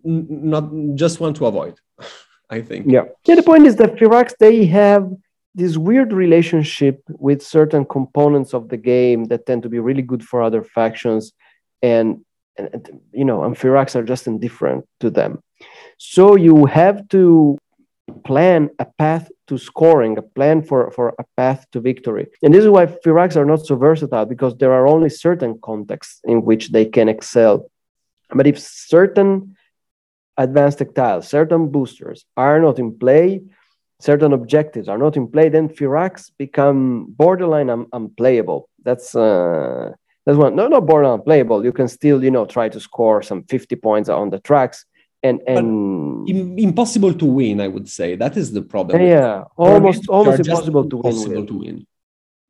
not just one to avoid, <laughs> I think. Yeah. Yeah. The point is that Firaks they have this weird relationship with certain components of the game that tend to be really good for other factions, and, and you know, and Firaks are just indifferent to them. So you have to plan a path to scoring, a plan for, for a path to victory. And this is why Firaks are not so versatile because there are only certain contexts in which they can excel. But if certain advanced tactiles, certain boosters are not in play, certain objectives are not in play, then Firaks become borderline un- unplayable. That's uh, that's one. No, not borderline unplayable. You can still, you know, try to score some 50 points on the tracks, and and impossible to win. I would say that is the problem. Yeah, almost almost impossible to win. Impossible to win.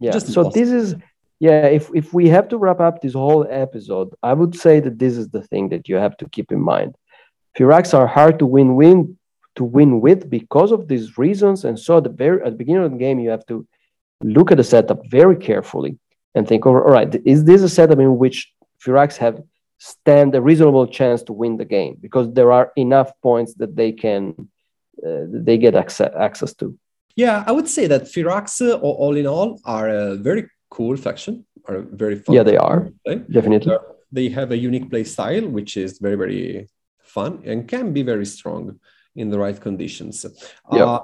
Yeah. Just so impossible. this is yeah. If if we have to wrap up this whole episode, I would say that this is the thing that you have to keep in mind. Firaks are hard to win win to win with because of these reasons, and so at the very at the beginning of the game, you have to look at the setup very carefully and think, over, all right, is this a setup in which Firaks have stand a reasonable chance to win the game because there are enough points that they can uh, they get access, access to. Yeah, I would say that Firaks, uh, all in all, are a very cool faction. Are very fun. Yeah, they are definitely. They have a unique play style, which is very very fun and can be very strong in the right conditions. Yeah. Uh,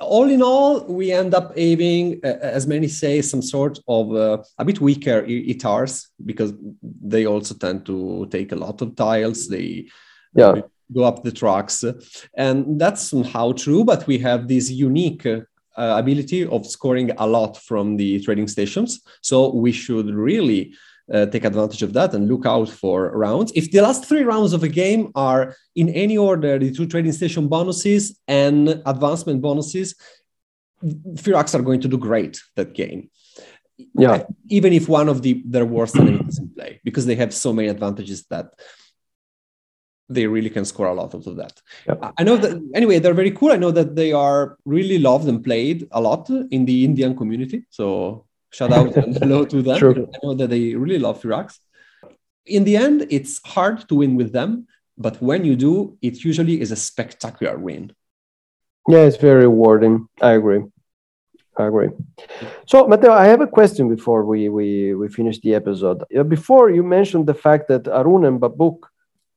all in all, we end up having, uh, as many say, some sort of uh, a bit weaker ITARs because they also tend to take a lot of tiles. They yeah. go up the tracks, and that's somehow true. But we have this unique uh, ability of scoring a lot from the trading stations, so we should really uh, take advantage of that and look out for rounds. If the last three rounds of a game are in any order, the two trading station bonuses and advancement bonuses, Firaks are going to do great that game. Yeah. Even if one of the their worst enemies in play, because they have so many advantages that they really can score a lot out of that. Yep. I know that anyway, they're very cool. I know that they are really loved and played a lot in the Indian community. So shout out and hello to them. True. I know that they really love Firaks. In the end, it's hard to win with them, but when you do, it usually is a spectacular win. Yeah, it's very rewarding. I agree. I agree. So, Matteo, I have a question before we we we finish the episode. Uh, Before you mentioned the fact that Arun and Babuk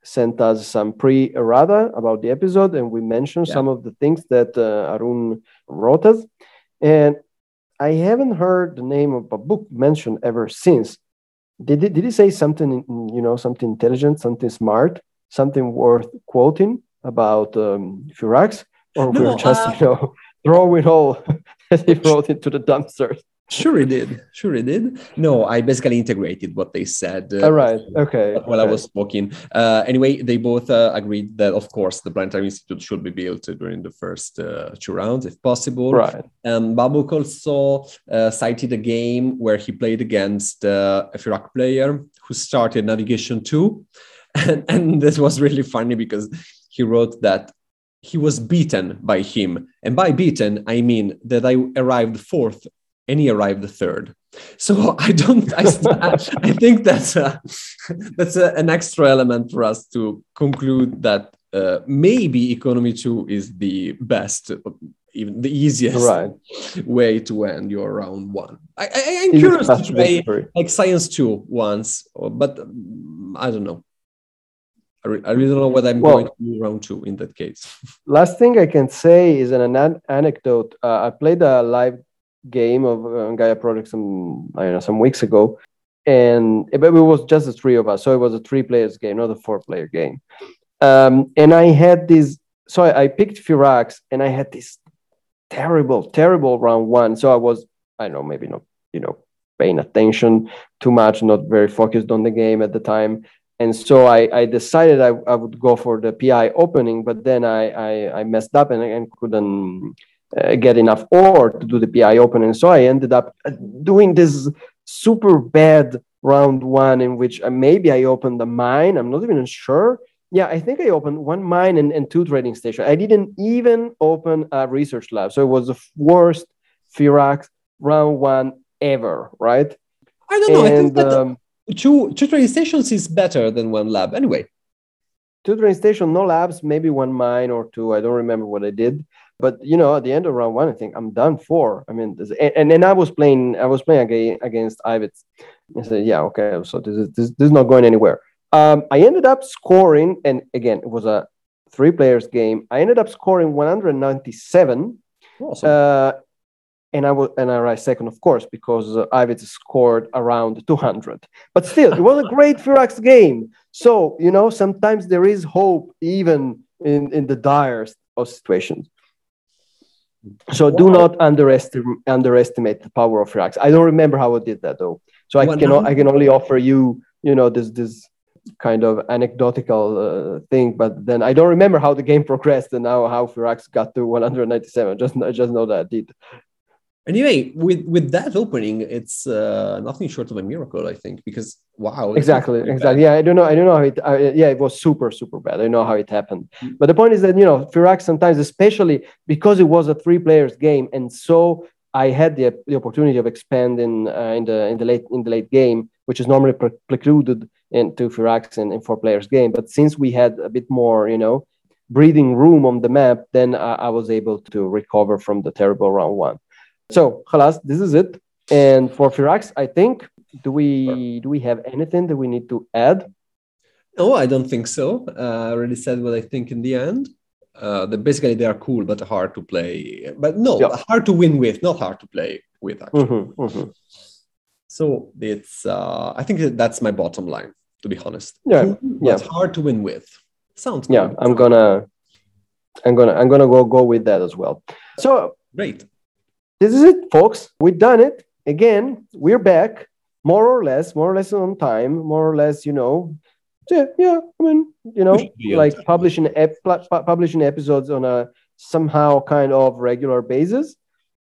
sent us some pre-errata about the episode, and we mentioned Yeah. some of the things that uh, Arun wrote us, and I haven't heard the name of a book mentioned ever since. Did he, did he say something, you know, something intelligent, something smart, something worth quoting about um, Firax, or No, we're just, uh, you know, <laughs> throwing all <laughs> that he wrote into the dumpster? Sure, he did. Sure, he did. No, I basically integrated what they said. uh, All right. Okay. while I was talking. Uh, anyway, they both uh, agreed that, of course, the Planetary Institute should be built during the first uh, two rounds, if possible. right. Um, Babuk also uh, cited a game where he played against uh, a Firak player who started Navigation 2. <laughs> And, and this was really funny because he wrote that he was beaten by him. And by beaten, I mean that I arrived fourth and he arrived the third. So <laughs> I don't, I, I think that's, a, that's a, an extra element for us to conclude that uh, maybe economy two is the best, even the easiest Right. way to end your round one. I, I, I'm it curious to try like science two once, but um, I don't know. I, re- I really don't know what I'm Well- going to do round two in that case. <laughs> Last thing I can say is an, an anecdote. Uh, I played a live game of uh, Gaia Project some I don't know some weeks ago, and it, it was just the three of us, so it was a three players game, not a four player game. Um, and I had this, so I, I picked Firaks, and I had this terrible, terrible round one. So I was I don't know maybe not you know paying attention too much, not very focused on the game at the time. And so I, I decided I, I would go for the PI opening, but then I, I, I messed up and, and couldn't uh, get enough ore to do the PI open. And So I ended up uh, doing this super bad round one in which uh, maybe I opened a mine. I'm not even sure. Yeah, I think I opened one mine and, and two trading stations. I didn't even open a research lab. So it was the worst Firaks round one ever, right? I don't know. I think that um, two two trading stations is better than one lab. Anyway, two train station, no labs, maybe one mine or two. I don't remember what I did. But you know, at the end of round one, I think I'm done for. I mean, and, then I was playing, I was playing again against Ivits. I said, yeah, okay, so this is this, this is not going anywhere. Um, I ended up scoring, and again, it was a three players game. I ended up scoring 197. awesome. Uh, and I was and I arrived second, of course, because uh, Ivits scored around 200. But still, it was a great <laughs> Firaks game. So you know, sometimes there is hope even in in the direst of situations. So do not underestimate underestimate the power of Firaks. I don't remember how I did that though. So I One can hundred- I can only offer you you know this this kind of anecdotal uh, thing, but then I don't remember how the game progressed and now how Firaks got to 197. Just I just know that I did. Anyway, with with that opening, it's uh, nothing short of a miracle, I think, because wow, exactly exactly. bad. yeah i don't know i don't know how it uh, yeah it was super super bad. I know how it happened. Mm. but the point is that you know Firaks sometimes especially because it was a three players game and so i had the, the opportunity of expanding uh, in the in the late in the late game which is normally pre- precluded into Firaks in, in four players game. But since we had a bit more you know breathing room on the map then I, I was able to recover from the terrible round one so halas this is it and for Firaks i think do we do we have anything that we need to add No, I don't think so. Uh, I already said what I think in the end. Uh, that basically they are cool but hard to play. But no, Yeah. hard to win with, not hard to play with. Actually, Mhm, mhm. so it's. Uh, I think that's my bottom line, to be honest. Yeah, Cool, yeah. but hard to win with. Sounds yeah i'm gonna i'm gonna i'm gonna go go with that as well so great. This is it folks. We've done it. Again we're back more or less more or less on time more or less you know. Yeah, yeah i mean you know We should be on like publishing ep- pu- pu- publishing episodes on a somehow kind of regular basis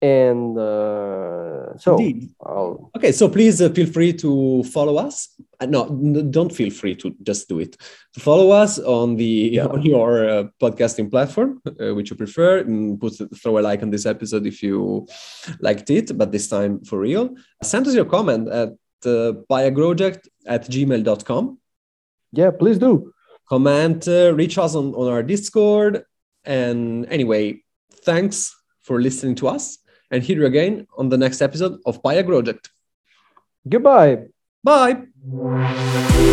and uh, so I'll... okay so please uh, feel free to follow us. Uh, no don't feel free to just do it. To follow us on the on your uh, podcasting platform uh, which you prefer. And put throw a like on this episode if you liked it but this time for real. Send us your comment at uh, byagroject at gmail.com yeah please do. Comment uh, reach us on, on our discord. And anyway thanks for listening to us and hear you again on the next episode of Gaia Project. Goodbye. Bye.